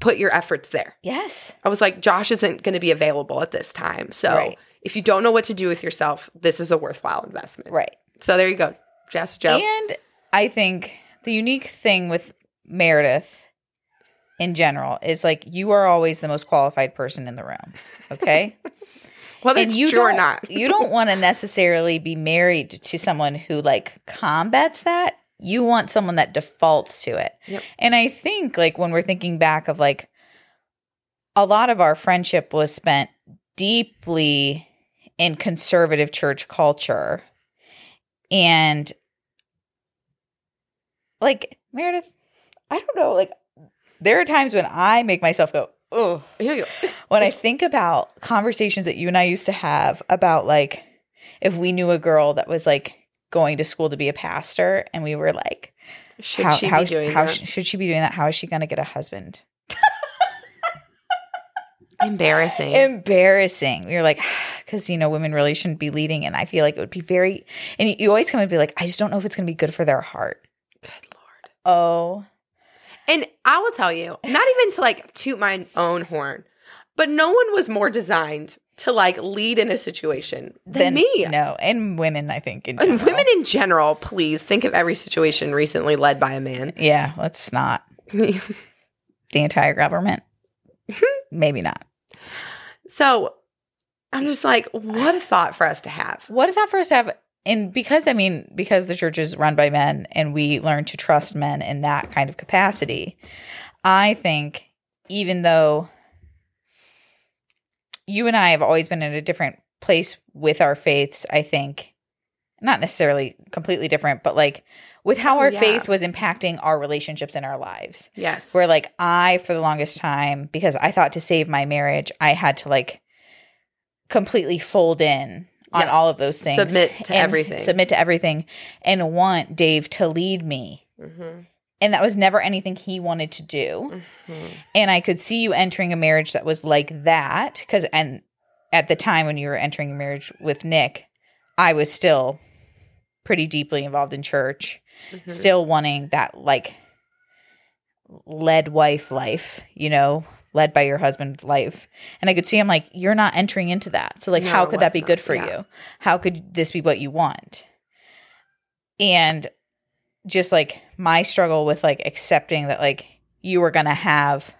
put your efforts there. Yes. I was like, Josh isn't going to be available at this time. So Right. if you don't know what to do with yourself, this is a worthwhile investment. Right. So there you go. Jess, Joe. And I think the unique thing with Meredith in general is like you are always the most qualified person in the room. Okay. <laughs> Whether it's you true or not. <laughs> you don't want to necessarily be married to someone who like combats that. You want someone that defaults to it. Yep. And I think like when we're thinking back of like a lot of our friendship was spent deeply in conservative church culture. And like Meredith, I don't know, like there are times when I make myself go, oh, Here you go. <laughs> when I think about conversations that you and I used to have about like if we knew a girl that was like going to school to be a pastor and we were like Should how, she how, be doing how that? sh- should she be doing that how is she going to get a husband Embarrassing. embarrassing You're like <sighs> because you know women really shouldn't be leading and I feel like it would be very and you- you always come and be like I just don't know if it's going to be good for their heart Good Lord. oh And I will tell you, not even to like toot my own horn, but no one was more designed to like lead in a situation than then me. no and women I think in And general. women in general, please think of every situation recently led by a man. yeah let's not <laughs> the entire government <laughs> maybe not so I'm just like, what a thought for us to have. What if that first have and because I mean, because the church is run by men and we learn to trust men in that kind of capacity, I think even though you and I have always been in a different place with our faiths, I think not necessarily completely different, but like with how Oh, our yeah. faith was impacting our relationships in our lives Yes. where like I for the longest time because I thought to save my marriage I had to like completely fold in on all of those things Submit to everything. submit to everything and want Dave to lead me Mhm. and that was never anything he wanted to do Mhm. and I could see you entering a marriage that was like that cuz and at the time when you were entering a marriage with Nick I was still pretty deeply involved in church Mhm. still wanting that like led wife life, you know, led by your husband life. And I could see him like, you're not entering into that. So like No, how could that be not. good for Yeah. you? How could this be what you want? And just like my struggle with like accepting that like you were gonna have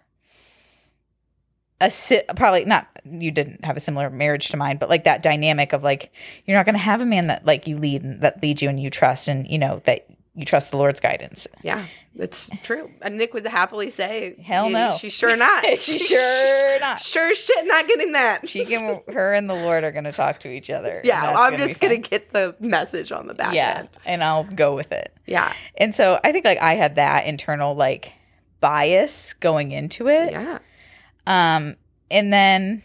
a si- probably not you didn't have a similar marriage to mine, but like that dynamic of like you're not gonna have a man that like you lead and that leads you and you trust and you know that you trust the Lord's guidance. Yeah, it's true. And Nick would happily say, Hell no. she's sure not. <laughs> She's sure not. Sure shit not getting that. She can, her and the Lord are going to talk to each other. yeah, I'm be just gonna get the message on the back yeah, end. and I'll go with it. Yeah, And so I think like I had that internal like bias going into it. yeah. Um, and then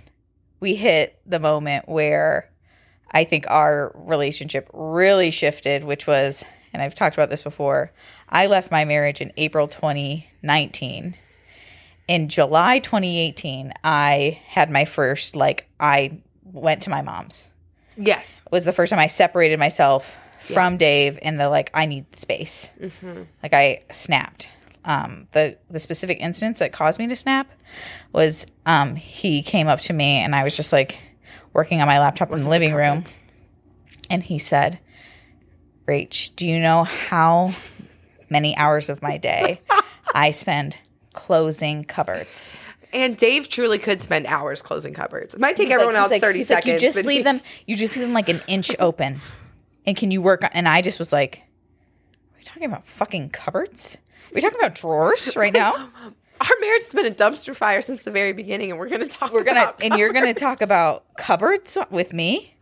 we hit the moment where I think our relationship really shifted, which was, and I've talked about this before. I left my marriage in April 2019. In July 2018, I had my first, like, I went to my mom's. Yes. It was the first time I separated myself from Dave and the, like, I need space. Mm-hmm. Like, I snapped. Um, the the specific instance that caused me to snap was um, he came up to me and I was just like working on my laptop in the living room, and he said, "Rach, do you know how many hours of my day <laughs> I spend closing cupboards?" And Dave truly could spend hours closing cupboards. It might take He's everyone like- else like- 30 he's like, seconds. you just leave them. You just leave them like an inch <laughs> open, and can you work on? And I just was like, "Are we talking about fucking cupboards? Are we talking about drawers right now?" <laughs> Our marriage has been a dumpster fire since the very beginning, and we're going to talk. We're gonna about and you're gonna talk about cupboards with me,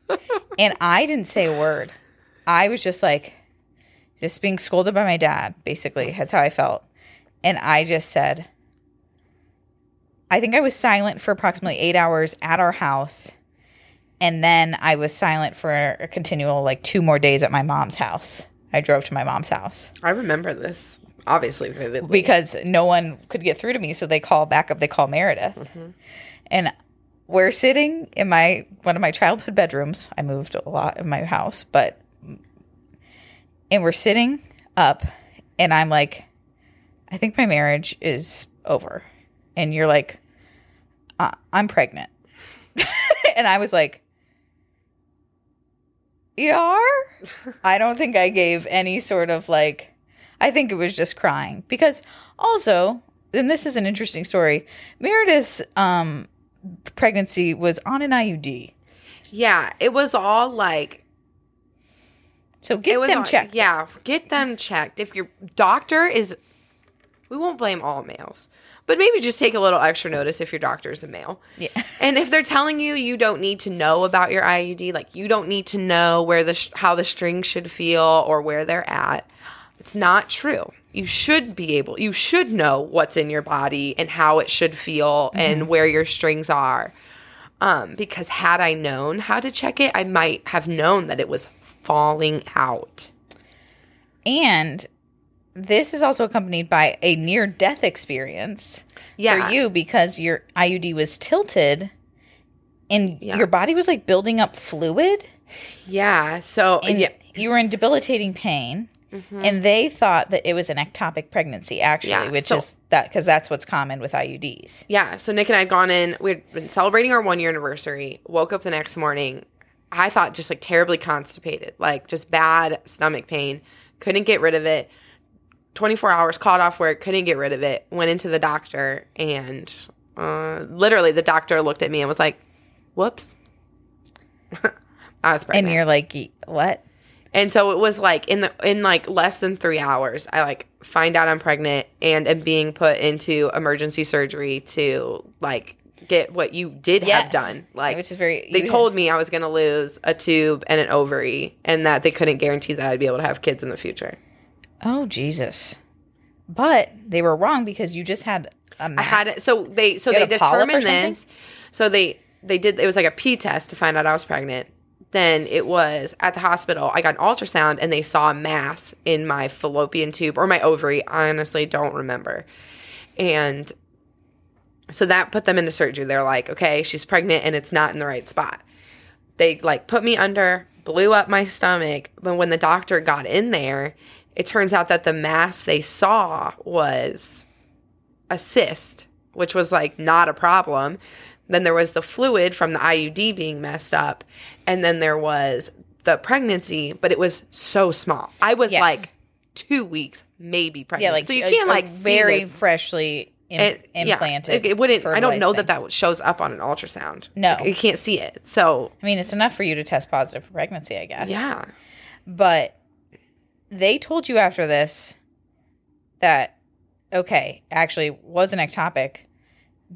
and I didn't say a word. I was just like, just being scolded by my dad, basically. That's how I felt. And I just said, I think I was silent for approximately eight hours at our house. And then I was silent for a continual, like, two more days at my mom's house. I drove to my mom's house I remember this obviously vividly. because no one could get through to me. So they call back up, they call Meredith. Mm-hmm. And we're sitting in my one of my childhood bedrooms. I moved a lot in my house, but and we're sitting up and I'm like, I think my marriage is over. And you're like, uh, I'm pregnant. <laughs> and I was like, You are? <laughs> I don't think I gave any sort of like, I think it was just crying. Because also, and this is an interesting story, Meredith's um, pregnancy was on an IUD. yeah, it was all like So get them all- checked. Yeah, get them checked. If your doctor is, we won't blame all males, but maybe just take a little extra notice if your doctor is a male. Yeah. <laughs> And if they're telling you you don't need to know about your IUD, like you don't need to know where the sh- how the string should feel or where they're at, it's not true. You should be able, you should know what's in your body and how it should feel and where your strings are. Um, because had I known how to check it, I might have known that it was falling out. And this is also accompanied by a near death experience Yeah. for you because your IUD was tilted and Yeah. your body was like building up fluid Yeah. So and yeah, you were in debilitating pain. Mm-hmm. And they thought that it was an ectopic pregnancy, actually, Yeah, which so- is that because that's what's common with IUDs. yeah. So Nick and I had gone in. We had been celebrating our one year anniversary. Woke up the next morning. I thought just like terribly constipated, like just bad stomach pain. Couldn't get rid of it. 24 hours called off work. Couldn't get rid of it. Went into the doctor and uh, literally the doctor looked at me and was like, "Whoops." <laughs> I was pregnant. And you're like, what? And so it was like in the in like less than three hours, I like find out I'm pregnant and am being put into emergency surgery to like get what you did have done. Like Which is very. they told me I was gonna lose a tube and an ovary and that they couldn't guarantee that I'd be able to have kids in the future. Oh, Jesus. But they were wrong because you just had a I had it so they so they had a polyp or determined this. So they they did it was like a P test to find out I was pregnant. Then it was at the hospital. I got an ultrasound and they saw a mass in my fallopian tube or my ovary. I honestly don't remember. And so that put them into surgery. They're like, okay, she's pregnant and it's not in the right spot. They like put me under, blew up my stomach. But when the doctor got in there, it turns out that the mass they saw was a cyst, which was like not a problem. Then there was the fluid from the IUD being messed up. And then there was the pregnancy, but it was so small. I was Yes. like two weeks, maybe pregnant. yeah, like so you can't like see very freshly Im- It- yeah, implanted. it, it wouldn't. I don't know that that shows up on an ultrasound. No. Like, you can't see it. So I mean, it's enough for you to test positive for pregnancy, I guess. yeah, But they told you after this that okay, actually was an ectopic,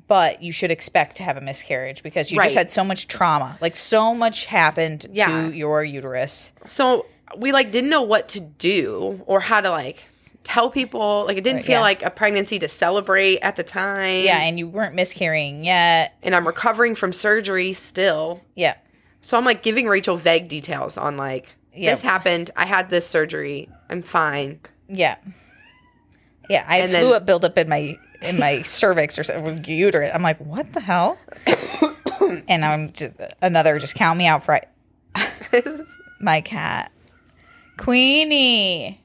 but you should expect to have a miscarriage because you just had so much trauma. Like so much happened Yeah. to your uterus. so we like didn't know what to do or how to like tell people. Like it didn't Right, feel yeah. like a pregnancy to celebrate at the time. Yeah, and you weren't miscarrying yet. and I'm recovering from surgery still. Yeah. So I'm like giving Rachel vague details on like Yeah. this happened. I had this surgery. I'm fine. Yeah. Yeah, I And fluid buildup in my in my <laughs> cervix or something, uterus. I'm like, what the hell? <coughs> and I'm just another just count me out for <laughs> my cat, Queenie,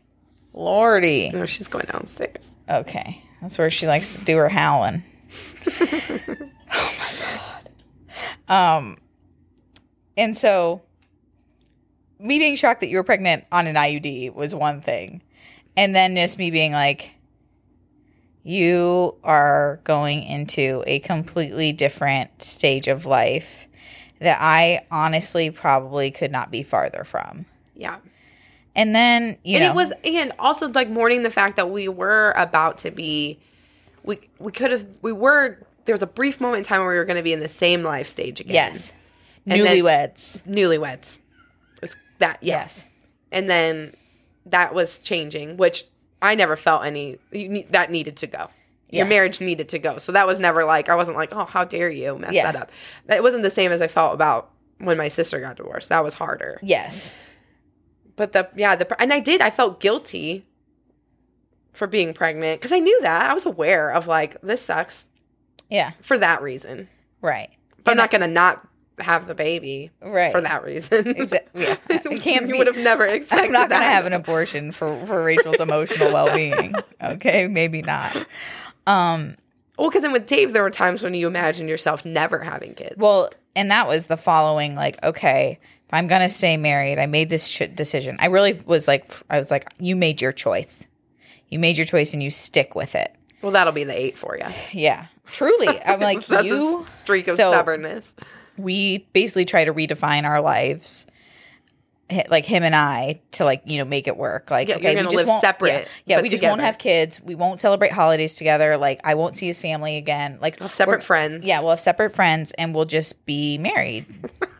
Lordy. no, she's going downstairs. Okay, that's where she likes to do her howling. <laughs> oh my god. Um, and so me being shocked that you were pregnant on an IUD was one thing, and then just me being like, you are going into a completely different stage of life that I honestly probably could not be farther from. Yeah. And then you and know it was and also like mourning the fact that we were about to be we we could have we were there was a brief moment in time where we were going to be in the same life stage again. yes, And newlyweds. Newlyweds. That yeah. Yes. And then that was changing, which I never felt any you that needed to go. Your marriage needed to go. So that was never like I wasn't like, "Oh, how dare you mess Yeah. that up." It wasn't the same as I felt about when my sister got divorced. That was harder. Yes. But the yeah, the and I did. I felt guilty for being pregnant because I knew that. I was aware of like this sucks Yeah. for that reason. Right. But I'm not going to not have the baby Right. for that reason. Exactly. Yeah. <laughs> It can't you would have never <laughs> expected I'm not going to that. have an abortion for for Rachel's emotional well-being. <laughs> Okay? Maybe not. Um Well, because then with Dave, there were times when you imagined yourself never having kids. Well, and that was the following like, okay, if I'm going to stay married, I made this sh- decision. I really was like, I was like, you made your choice. You made your choice and you stick with it. Well, that'll be the eight for you. Yeah. Truly. I'm <laughs> like, you, streak of so- stubbornness. we basically try to redefine our lives. Like him and I to like you know make it work. Like Yeah, okay, we gonna just won't, separate, Yeah, yeah we just won't have kids. We won't celebrate holidays together. Like I won't see his family again. Like Have separate friends. Yeah, we'll have separate friends and we'll just be married. <laughs>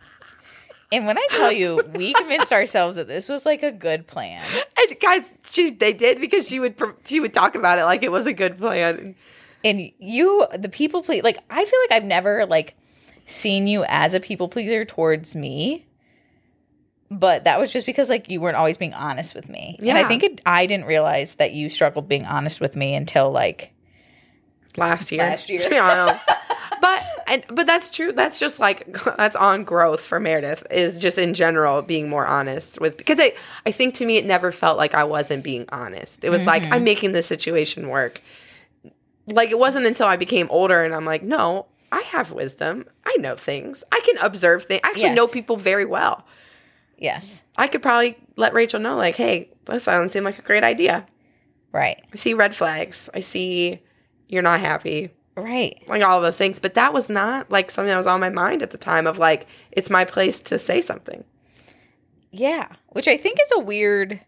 and when I tell you, we convinced ourselves that this was like a good plan. And guys, she they did because she would she would talk about it like it was a good plan. And you, the people please, like I feel like I've never like seen you as a people pleaser towards me. But that was just because like you weren't always being honest with me. And I think it, I didn't realize that you struggled being honest with me until like last year. Last year. <laughs> Yeah, <laughs> but and but that's true. That's just like <laughs> that's on growth for Meredith is just in general being more honest with because I I think to me it never felt like I wasn't being honest. It was like Mm-hmm. I'm making this situation work. Like it wasn't until I became older and I'm like, no, I have wisdom. I know things. I can observe things. I actually Yes. know people very well. yes. I could probably let Rachel know, like, hey, this doesn't seem like a great idea. Right. I see red flags. I see you're not happy Right. like all those things. But that was not like something that was on my mind at the time of like, it's my place to say something. Yeah, which I think is a weird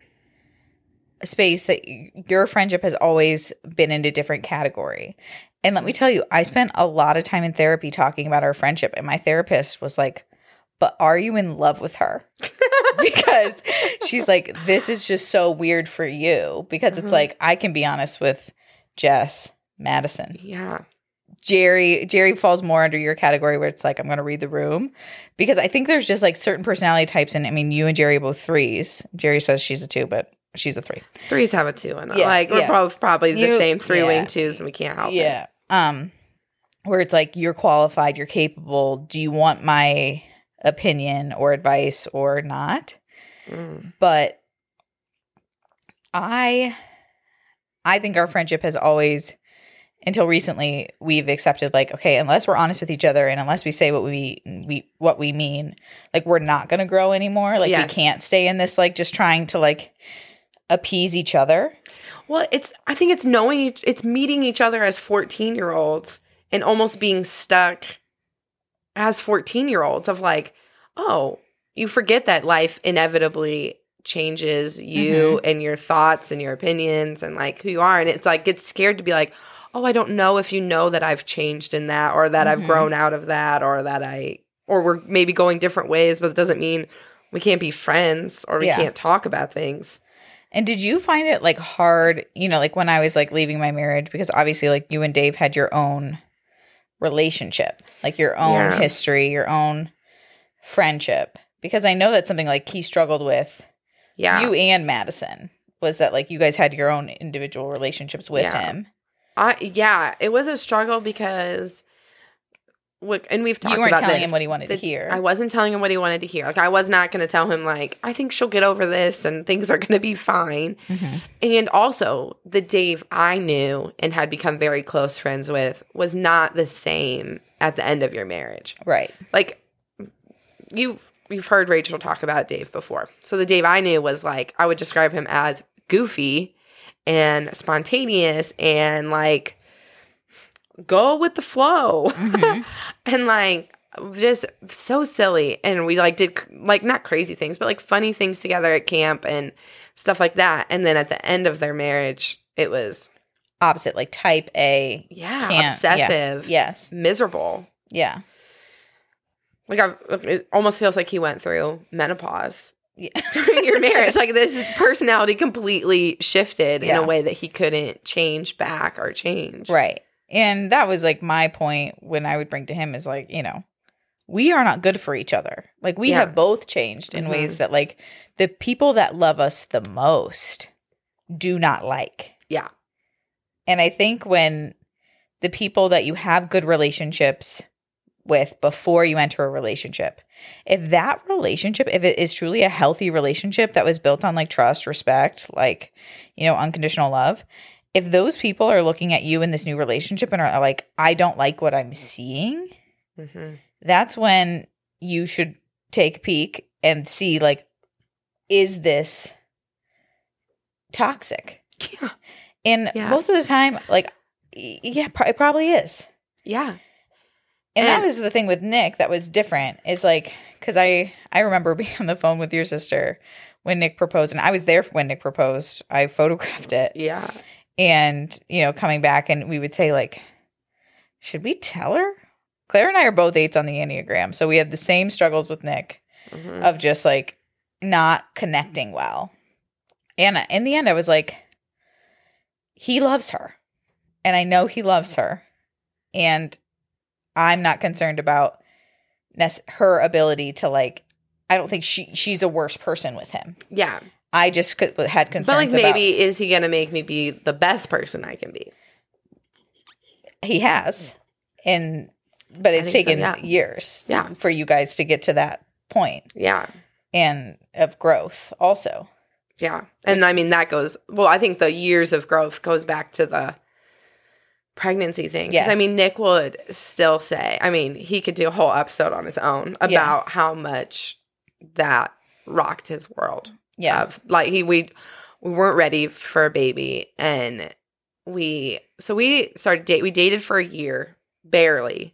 space that your friendship has always been in a different category. And let me tell you, I spent a lot of time in therapy talking about our friendship, and my therapist was like, "But are you in love with her?" <laughs> because she's like, "This is just so weird for you." Because it's Mhm. like I can be honest with Jess Madison. Yeah. Jerry Jerry falls more under your category where it's like I'm going to read the room because I think there's just like certain personality types and I mean you and Jerry are both threes. Jerry says she's a 2 but she's a 3. Threes have a two and Yeah, like we're yeah. both probably the You- same three yeah. wing twos and we can't help it. Yeah. Um where it's like you're qualified, you're capable, do you want my opinion or advice or not? Mm. But I I think our friendship has always until recently we've accepted like okay unless we're honest with each other and unless we say what we we what we mean like we're not going to grow anymore like Yes. we can't stay in this like just trying to like appease each other Well, it's I think it's knowing each, it's meeting each other as 14 year olds and almost being stuck as 14 year olds of like, oh, you forget that life inevitably changes you mm-hmm. and your thoughts and your opinions and like who you are. And it's like, get scared to be like, oh, I don't know if you know that I've changed in that or that Mhm. I've grown out of that or that I, or we're maybe going different ways, but it doesn't mean we can't be friends or we Yeah. can't talk about things. and did you find it like hard you know like when i was like leaving my marriage because obviously like you and dave had your own relationship like your own Yeah. history your own friendship because i know that's something like he struggled with Yeah. you and Madison was that like you guys had your own individual relationships with Yeah. him. I yeah, it was a struggle because, look, and we've talked about it. You weren't about telling this. him what he wanted to hear. I wasn't telling him what he wanted to hear. Like I was not going to tell him like I think she'll get over this and things are going to be fine. Mhm. And also, the Dave I knew and had become very close friends with was not the same at the end of your marriage. Right. Like you've you've heard Rachel talk about Dave before. So the Dave I knew was like I would describe him as goofy and spontaneous and like go with the flow Mhm. <laughs> and like just so silly and we like did like not crazy things but like funny things together at camp and stuff like that and then at the end of their marriage it was Opposite, like type A. yeah Can't- obsessive Yes. miserable Yeah. like I, it almost feels like he went through menopause Yeah. <laughs> during your marriage. Like this personality completely shifted in a way that he couldn't change back or change. Right. And that was like my point when I would bring to him is like, you know, we are not good for each other. Like we Yeah. have both changed in Mhm. ways that like the people that love us the most do not like. Yeah. And I think when the people that you have good relationships with before you enter a relationship, if that relationship, if it is truly a healthy relationship that was built on like trust, respect, like, you know, unconditional love, if those people are looking at you in this new relationship and are like, I don't like what I'm seeing, hmm that's when you should take a peek and see like, is this toxic? Yeah. And Yeah. most of the time, like, yeah, it probably is. Yeah. And, that was the thing with Nick that was different. Is like because I I remember <laughs> being on the phone with your sister when Nick proposed, and I was there when Nick proposed. I photographed it, Yeah. and you know, coming back, and we would say like, should we tell her? Claire and I are both eights on the enneagram, so we had the same struggles with Nick Mhm. of just like not connecting well. And in the end, I was like, he loves her. And I know he loves her. And I'm not concerned about nec- her ability to like, I don't think she she's a worse person with him. Yeah. I just could, had concerns But like about maybe is he gonna make me be the best person I can be? he has. And, but it's think so, taken yeah. years Yeah. for you guys to get to that point Yeah. and of growth also. Yeah. And I mean that goes well, I think the years of growth goes back to the pregnancy thing. Yes. I mean Nick would still say, I mean, he could do a whole episode on his own about Yeah. how much that rocked his world. Yeah. Of like he we we weren't ready for a baby and we so we started date we dated for a year, barely.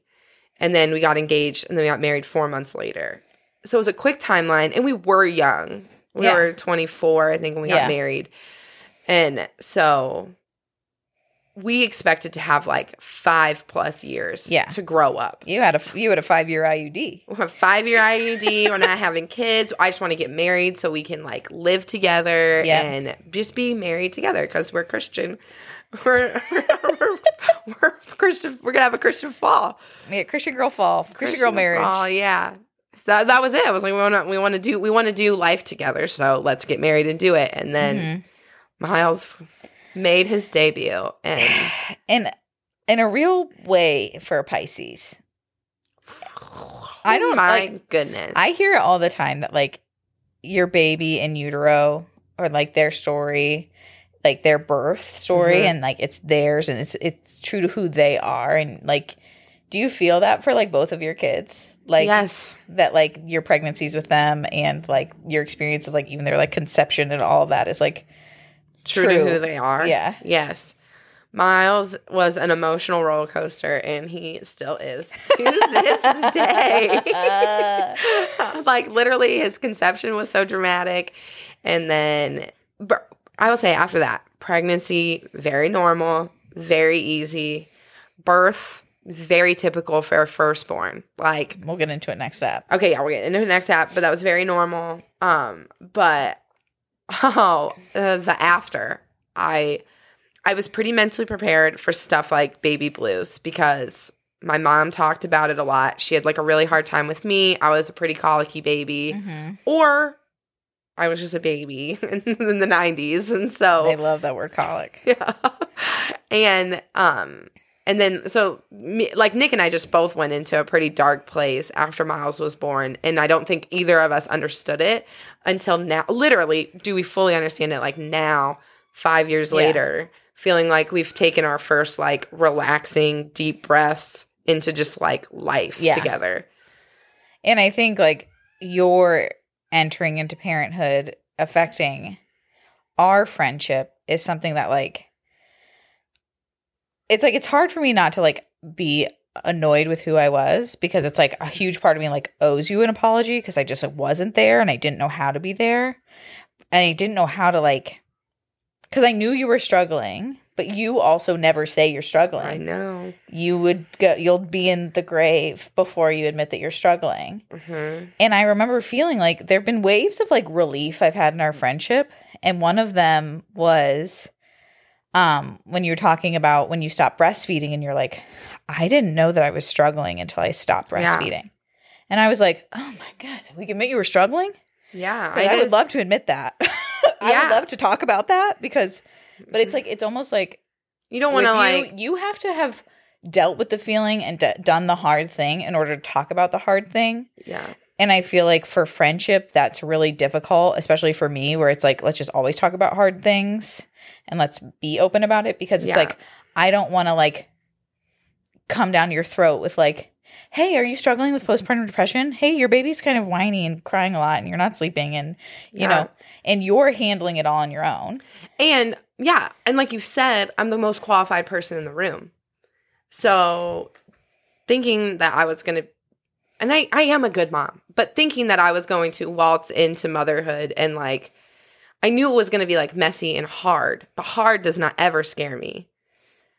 And then we got engaged and then we got married 4 months later. So it was a quick timeline and we were young. We Yeah. were 24 I think when we Yeah. got married. And so we expected to have like 5 plus years Yeah. to grow up. You had a you had a five year IUD. Have <laughs> five year IUD. We're not having kids. I just want to get married so we can like live together Yeah. and just be married together because we're Christian. <laughs> We're, we're, we're Christian. We're gonna have a Christian fall. Yeah, Christian girl fall, Christian, girl marriage. Oh yeah. So that, that was it. I was like, we want to we want to do we want to do life together. So let's get married and do it. And then Mhm. Miles made his debut, and And <sighs> in a real way for Pisces, I don't, My like- goodness. I hear it all the time that like your baby in utero or like their story, like their birth story, Mhm. and like it's theirs and it's it's true to who they are. And like, do you feel that for like both of your kids? Like yes. that, like your pregnancies with them and like your experience of like even their like conception and all of that is like true, to who they are. Yeah. Yes. Miles was an emotional roller coaster, and he still is to this <laughs> day. <laughs> like literally, his conception was so dramatic, and then, I will say after that, pregnancy very normal, very easy, birth very typical for a firstborn. Like We'll get into it next step. Okay, yeah, we'll get into the next app, but that was very normal. Um, but oh, uh, the after, I I was pretty mentally prepared for stuff like baby blues because my mom talked about it a lot. She had like a really hard time with me. I was a pretty colicky baby, Mhm. or I was just a baby <laughs> in the '90s, and so They love that word colic. <laughs> yeah. And um and then so me, like Nick and I just both went into a pretty dark place after Miles was born and I don't think either of us understood it until now. Literally, do we fully understand it like now 5 years Yeah. later feeling like we've taken our first like relaxing deep breaths into just like life Yeah. together. And I think like your entering into parenthood affecting our friendship is something that like it's like it's hard for me not to like be annoyed with who I was because it's like a huge part of me like owes you an apology because I just like, wasn't there and I didn't know how to be there. And I didn't know how to like cuz I knew you were struggling but you also never say you're struggling. I know. You would go you'll be in the grave before you admit that you're struggling. hmm And I remember feeling like there've been waves of like relief I've had in our friendship, and one of them was um when you're talking about when you stop breastfeeding and you're like I didn't know that I was struggling until I stopped Yeah. breastfeeding. And I was like, "Oh my god, we can admit you were struggling?" Yeah, I, I would love to admit that. <laughs> I Yeah. would love to talk about that because but it's like it's almost like You don't want to like. you have to have dealt with the feeling and d- done the hard thing in order to talk about the hard thing. Yeah. And I feel like for friendship, that's really difficult, especially for me, where it's like, let's just always talk about hard things and let's be open about it because it's Yeah. like, I don't want to like come down your throat with like, hey, are you struggling with postpartum depression? Hey, your baby's kind of whiny and crying a lot and you're not sleeping and, you Yeah. know, and you're handling it all on your own. And yeah, and like you've said, I'm the most qualified person in the room. So thinking that I was going to and I I am a good mom, but thinking that I was going to waltz into motherhood and like I knew it was going to be like messy and hard, but hard does not ever scare me.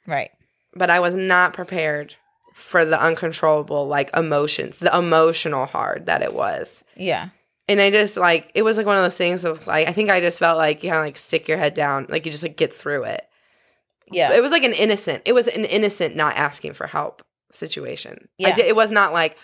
Right. But I was not prepared for the uncontrollable like emotions, the emotional hard that it was. Yeah. And I just like it was like one of those things of like I think I just felt like you kind of like stick your head down, like you just like get through it. Yeah. It was like an innocent. It was an innocent not asking for help situation. Yeah. did, it was not like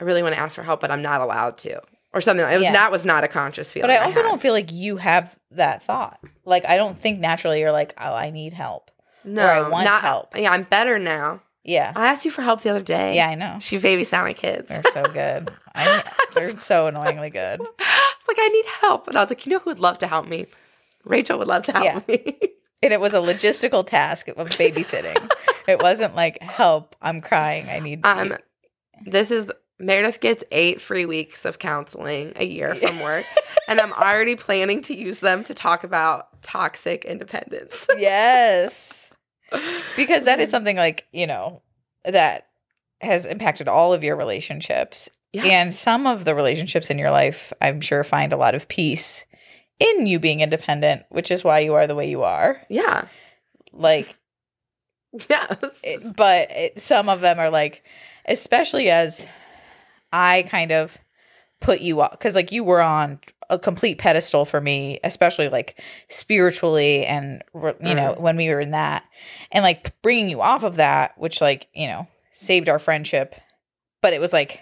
I really want to ask for help, but I'm not allowed to, or something. It was Yeah. that was not a conscious feeling. But I also had. don't feel like you have that thought. Like I don't think naturally you're like, oh, I need help. no I want not, help. Yeah, I'm better now. Yeah. I asked you for help the other day. Yeah, I know. she babysat my kids. They're so good. I, <laughs> they're so annoyingly good. <laughs> It's like I need help, and I was like, you know who would love to help me? Rachel would love to help Yeah. me. <laughs> And it was a logistical task of babysitting. it wasn't like help. I'm crying. I need. um, this is Meredith gets eight free weeks of counseling a year from work, and I'm already planning to use them to talk about toxic independence. <laughs> yes, because that is <laughs> something like you know that has impacted all of your relationships, Yeah. and some of the relationships in your life, I'm sure, find a lot of peace in you being independent, which is why you are the way you are. Yeah. Like <laughs> Yes. it- but it, some of them are like especially as i kind of put you up because like you were on a complete pedestal for me especially like spiritually and you know mm-hmm. when we were in that and like bringing you off of that which like you know saved our friendship but it was like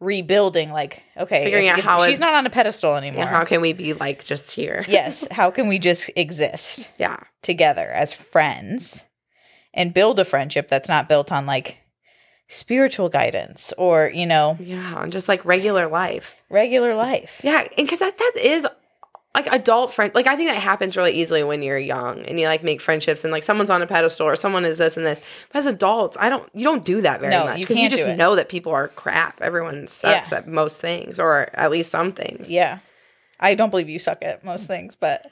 rebuilding like okay Figuring if- out if how she's it- not on a pedestal anymore Yeah, how can we be like just here? <laughs> yes how can we just exist Yeah. together as friends and build a friendship that's not built on like spiritual guidance or you know Yeah. And just like regular life. regular life Yeah. And because that, that is like adult friend. Like I think that happens really easily when you're young and you like make friendships and like someone's on a pedestal or someone is this and this. But as adults, I don't, you don't do that very No, much because you can't just know that people are crap. Everyone sucks Yeah. at most things or at least some things. yeah i don't believe you suck at most things but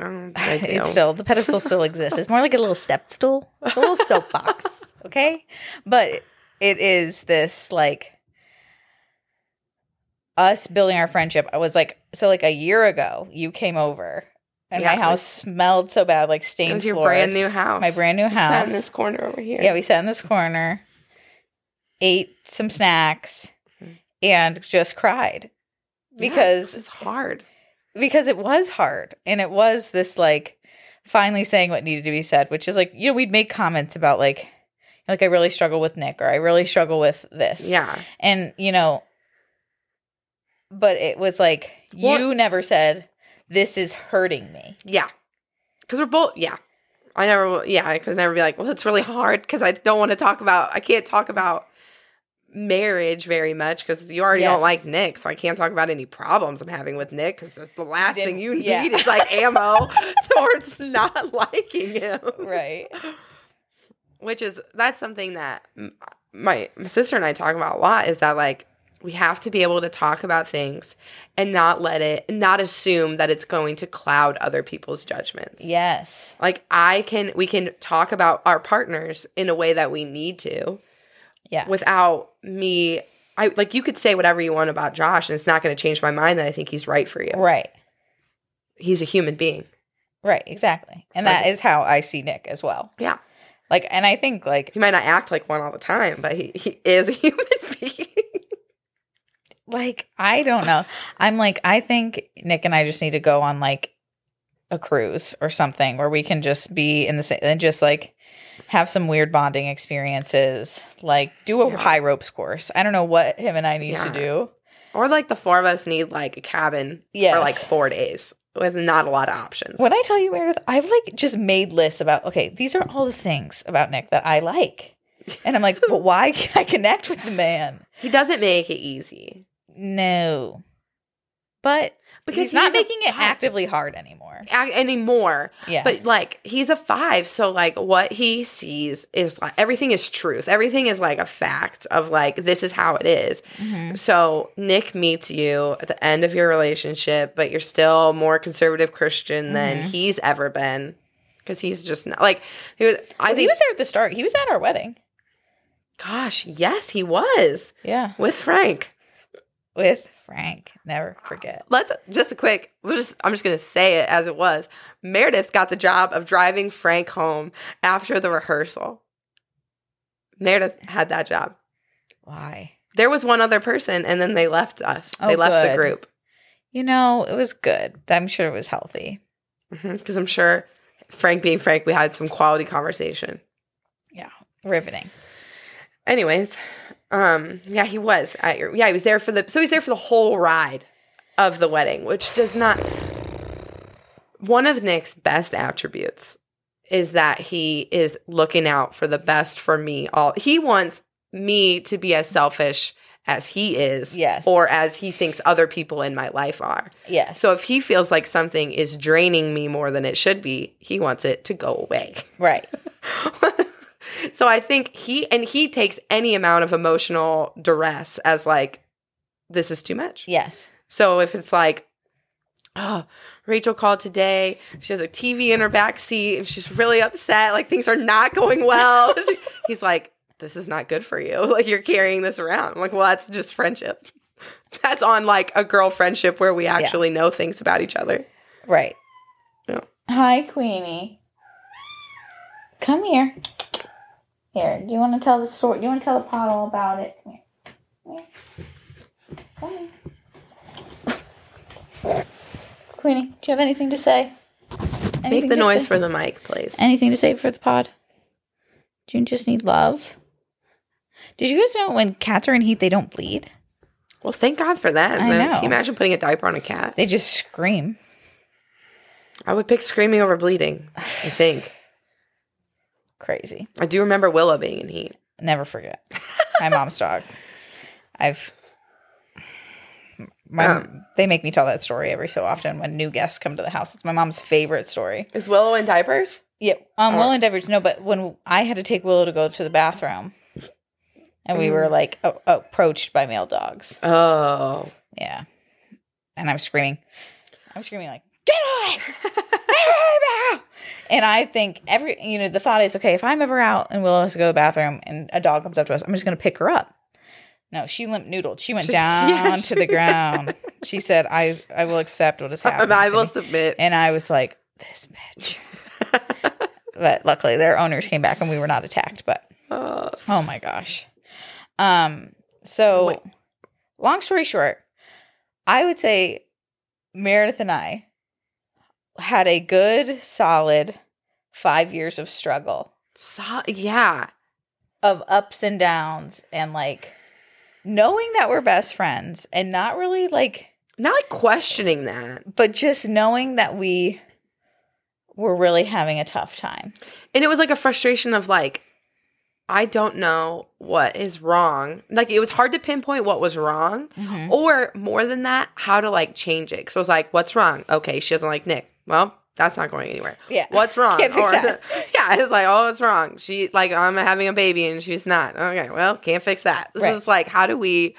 Um, <laughs> it's still the pedestal still exists it's more like a little step stool a little <laughs> soapbox okay but it is this like us building our friendship i was like so like a year ago you came over and Yeah, my house smelled so bad like stained. it was your floors. brand new house. my brand new We sat house in this corner over here. Yeah, we sat in this corner, ate some snacks, Mhm. and just cried Yeah, because it's hard. because it was hard and it was this like finally saying what needed to be said, which is like you know we'd make comments about like like I really struggle with Nick or I really struggle with this, Yeah. and you know, but it was like you never said this is hurting me. Yeah. Because we're both, yeah. I never, will- yeah, I could never be like, well, it's really hard because I don't want to talk about, I can't talk about marriage very much because you already Yes. don't like Nick. So I can't talk about any problems I'm having with Nick because that's the last thing you need yeah. is like ammo <laughs> towards not <laughs> liking him. Right. Which is, that's something that my, my sister and I talk about a lot is that like, we have to be able to talk about things and not let it, not assume that it's going to cloud other people's judgments. Yes. Like I can we can talk about our partners in a way that we need to Yeah. without me I like you could say whatever you want about Josh and it's not going to change my mind that I think he's right for you. right. He's a human being. Right, exactly. And So- that is how I see Nick as well. Yeah. Like, and I think like He might not act like one all the time, but he, he is a <laughs> human being. like I don't know. I'm like I think Nick and I just need to go on like a cruise or something where we can just be in the same and just like have some weird bonding experiences. Like do a Yeah. high ropes course. I don't know what him and I need to do. or like the four of us need like a cabin Yes. for like four days with not a lot of options. When I tell you, Meredith, I've like just made lists about okay, these are all the things about Nick that I like. And I'm like, <laughs> but why can't I connect with the man? he doesn't make it easy. No. But Because he's not he's a making it actively hard anymore. A- anymore. Yeah. But like he's a five, so like what he sees is like everything is truth. Everything is like a fact of like this is how it is. Mhm. So Nick meets you at the end of your relationship, but you're still more conservative Christian than Mhm. he's ever been because he's just not like he was. I Well, think. he was there at the start. He was at our wedding. gosh, yes, he was Yeah. with Frank. With Frank. Never forget. Let's just a quick. We'll just. I'm just gonna say it as it was. Meredith got the job of driving Frank home after the rehearsal. Meredith had that job. Why? There was one other person, and then they left us. Oh, they left the group You know, it was good. I'm sure it was healthy. Mm-hmm, because I'm sure Frank, being Frank, we had some quality conversation. Yeah. Riveting. Anyways, um, yeah, he was. At your, yeah, he was there for the. So he's there for the whole ride of the wedding, which does not. One of Nick's best attributes is that he is looking out for the best for me. All he wants me to be as selfish as he is, Yes. or as he thinks other people in my life are. Yes. So if he feels like something is draining me more than it should be, he wants it to go away. right. <laughs> so I think he and he takes any amount of emotional duress as like this is too much. Yes. So if it's like oh, Rachel called today. She has a TV in her back seat and she's really upset. Like things are not going well. <laughs> He's like, this is not good for you. <laughs> Like you're carrying this around. I'm like, well, that's just friendship. <laughs> That's on like a girl friendship where we actually know things about each other. Right. Yeah. Hi, Queenie. Come here. Here. Do you want to tell the story? Do you want to tell the pot all about it? Come here. Come here. Here. Queenie, do you have anything to say? Make the noise say? for the mic, please. Anything to say for the pod? Do you just need love? Did you guys know when cats are in heat, they don't bleed? Well, thank God for that. I know. Can you imagine putting a diaper on a cat? They just scream. I would pick screaming over bleeding, I think. Crazy. I do remember Willow being in heat. Never forget. My mom's dog. I've my Um, they make me tell that story every so often when new guests come to the house. It's my mom's favorite story. Is Willow in diapers? Yeah, um, Or- Willow in diapers. No, but when I had to take Willow to go to the bathroom, and we were like approached by male dogs. Oh. Yeah, and I'm screaming. I'm screaming like, "Get away!" Get away!" and I think every you know the thought is okay if I'm ever out and Willow has to go to the bathroom and a dog comes up to us, I'm just gonna pick her up. No, she limp noodled. She went <laughs> down yeah, to the ground. She said, "I I will accept what is happening." <laughs> I will me." submit. And I was like, "This bitch." <laughs> but luckily, their owners came back and we were not attacked. But Oh, oh my gosh. Um. So, Wait. long story short, I would say Meredith and I had a good, solid five years of struggle, so, yeah. of ups and downs, and like knowing that we're best friends and not really like, Not like questioning that. but just knowing that we were really having a tough time. And it was like a frustration of like, I don't know what is wrong. Like it was hard to pinpoint what was wrong. Mhm. Or more than that, how to like change it. So I was like, what's wrong? Okay, she doesn't like Nick. Well, that's not going anywhere. Yeah. What's wrong? Or- <laughs> yeah, it's like, oh, what's wrong? She like I'm having a baby and she's not. Okay, well, can't fix that. This Right. is like, how do we?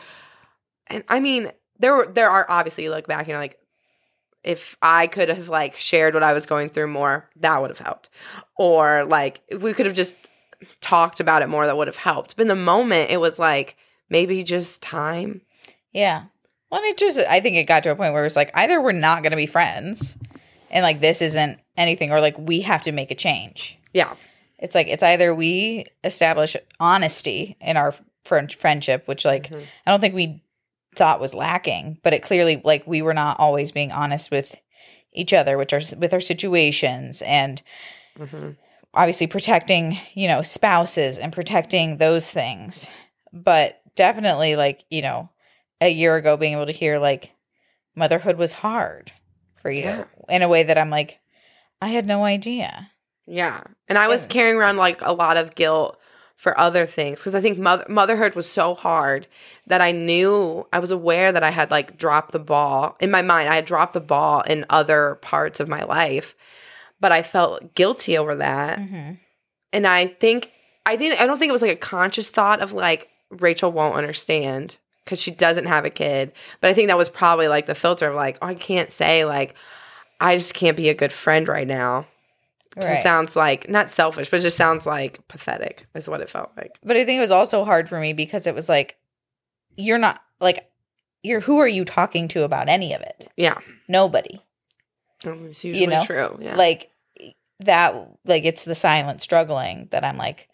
And I mean, there were there are obviously you look back and you're like, if I could have like shared what I was going through more, that would have helped. Or like if we could have just talked about it more, that would have helped. But in the moment, it was like maybe just time. Yeah. Well, it just, I think it got to a point where it was like either we're not going to be friends and like this isn't anything or like we have to make a change. Yeah. It's like it's either we establish honesty in our friend- friendship, which like Mhm. I don't think we thought was lacking, but it clearly like we were not always being honest with each other, which are with our situations and Mhm. obviously protecting, you know, spouses and protecting those things. But definitely like, you know, a year ago being able to hear like motherhood was hard for you Yeah. In a way that I'm like I had no idea. Yeah. And I was carrying around like a lot of guilt for other things because I think mother- motherhood was so hard that I knew I was aware that I had like dropped the ball in my mind. I had dropped the ball in other parts of my life, but I felt guilty over that. Mm-hmm. And I think I think I don't think it was like a conscious thought of like Rachel won't understand because she doesn't have a kid. But I think that was probably like the filter of like, oh, I can't say like I just can't be a good friend right now. 'Cause It sounds like not selfish, but it just sounds like pathetic. Is what it felt like. But I think it was also hard for me because it was like, you're not like, you're who are you talking to about any of it? Yeah, Nobody. Um, it's usually know, true. Yeah, Like that, like it's the silent struggling that I'm like,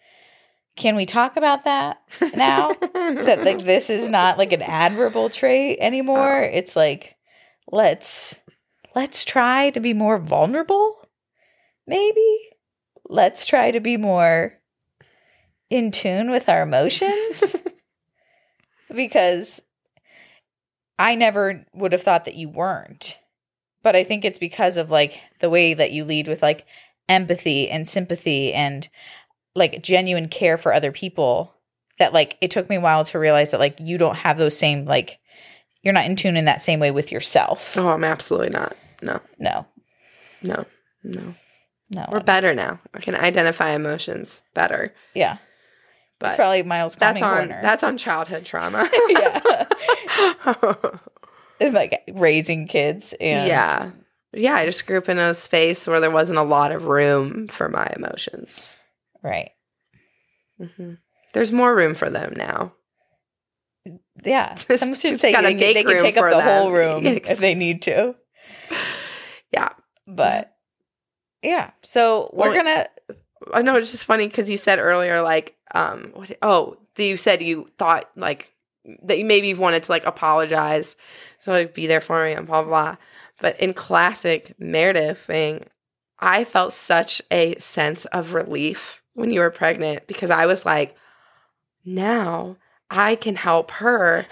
can we talk about that now? <laughs> that like this is not like an admirable trait anymore. Oh. It's like, let's let's try to be more vulnerable. Maybe let's try to be more in tune with our emotions. <laughs> because I never would have thought that you weren't. But I think it's because of like the way that you lead with like empathy and sympathy and like genuine care for other people that like it took me a while to realize that like you don't have those same like you're not in tune in that same way with yourself. oh, I'm absolutely not. No, No. no, no. No. We're better now. I can identify emotions better. yeah. But It's probably Miles that's on corner. that's on childhood trauma. <laughs> yeah. <laughs> Like raising kids and yeah. Yeah, I just grew up in a space where there wasn't a lot of room for my emotions. Right. hmm There's more room for them now. Yeah. <laughs> Some should say they, they can take up the them. whole room if they need to. But yeah. So we're Well, gonna I know it's just funny because you said earlier, like, um, what? Oh, you said you thought like that you maybe wanted to like apologize, so like be there for me and blah blah. blah. But in classic Meredith thing, I felt such a sense of relief when you were pregnant because I was like, now I can help her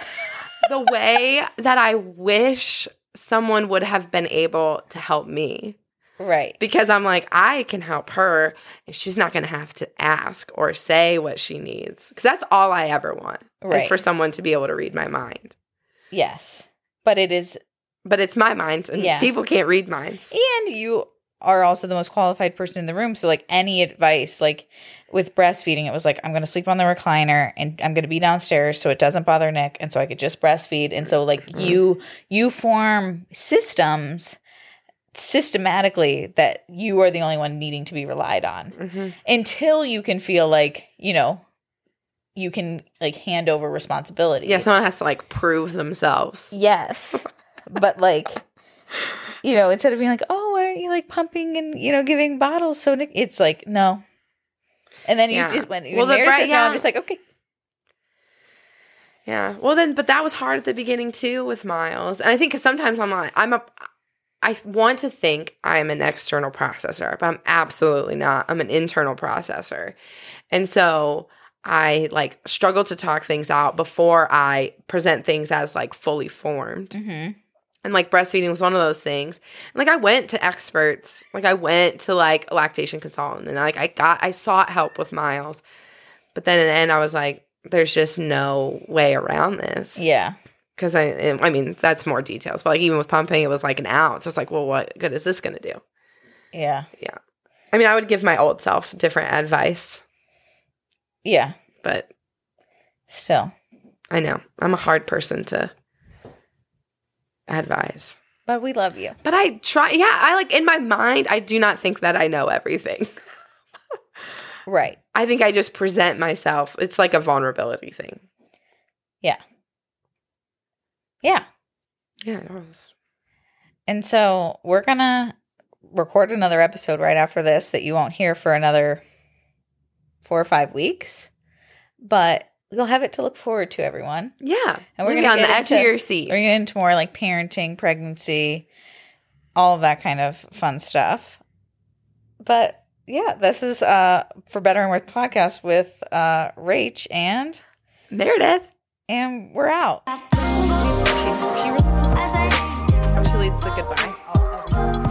the way that I wish someone would have been able to help me right. because I'm like, I can help her and she's not going to have to ask or say what she needs. Because that's all I ever want is for someone to be able to read my mind. Yes. But it is But it's my mind and Yeah. people can't read minds. and you are also the most qualified person in the room. So like any advice, like with breastfeeding, it was like I'm gonna sleep on the recliner and I'm gonna be downstairs so it doesn't bother Nick and so I could just breastfeed. And so like Mm-hmm. you you form systems systematically that you are the only one needing to be relied on. hmm until you can feel like you know you can like hand over responsibility Yeah, someone has to like prove themselves. yes <laughs> but like you know instead of being like oh aren't you like pumping and you know giving bottles so Nick, it's like no and then you Yeah. just went Well, the bre- says no, yeah. i'm just like okay Yeah. Well, then, but that was hard at the beginning too with Miles. And I think because sometimes I'm like, I'm a, I want to think I'm an external processor, but I'm absolutely not. I'm an internal processor. And so I like struggle to talk things out before I present things as like fully formed. mm-hmm. And like breastfeeding was one of those things. And like I went to experts, like I went to like a lactation consultant and like I got, I sought help with Miles. But then in the end, I was like, there's just no way around this. yeah Because I, I mean, that's more details. But like even with pumping, it was like an ounce. It's like, well, what good is this going to do? yeah Yeah. I mean, I would give my old self different advice, yeah but still I know I'm a hard person to advise. but we love you But I try, yeah, I like in my mind, I do not think that I know everything. <laughs> right I think I just present myself. It's like a vulnerability thing. yeah Yeah, it was. And so we're gonna record another episode right after this that you won't hear for another four or five weeks. But you'll have it to look forward to, everyone. Yeah. And we're We'll be gonna on the edge into- of your seat. We're getting into more like parenting, pregnancy, all of that kind of fun stuff. But yeah, this is uh for Better and Worth podcast with uh Rach and Meredith. and we're out. She, she, really, she leads the goodbye.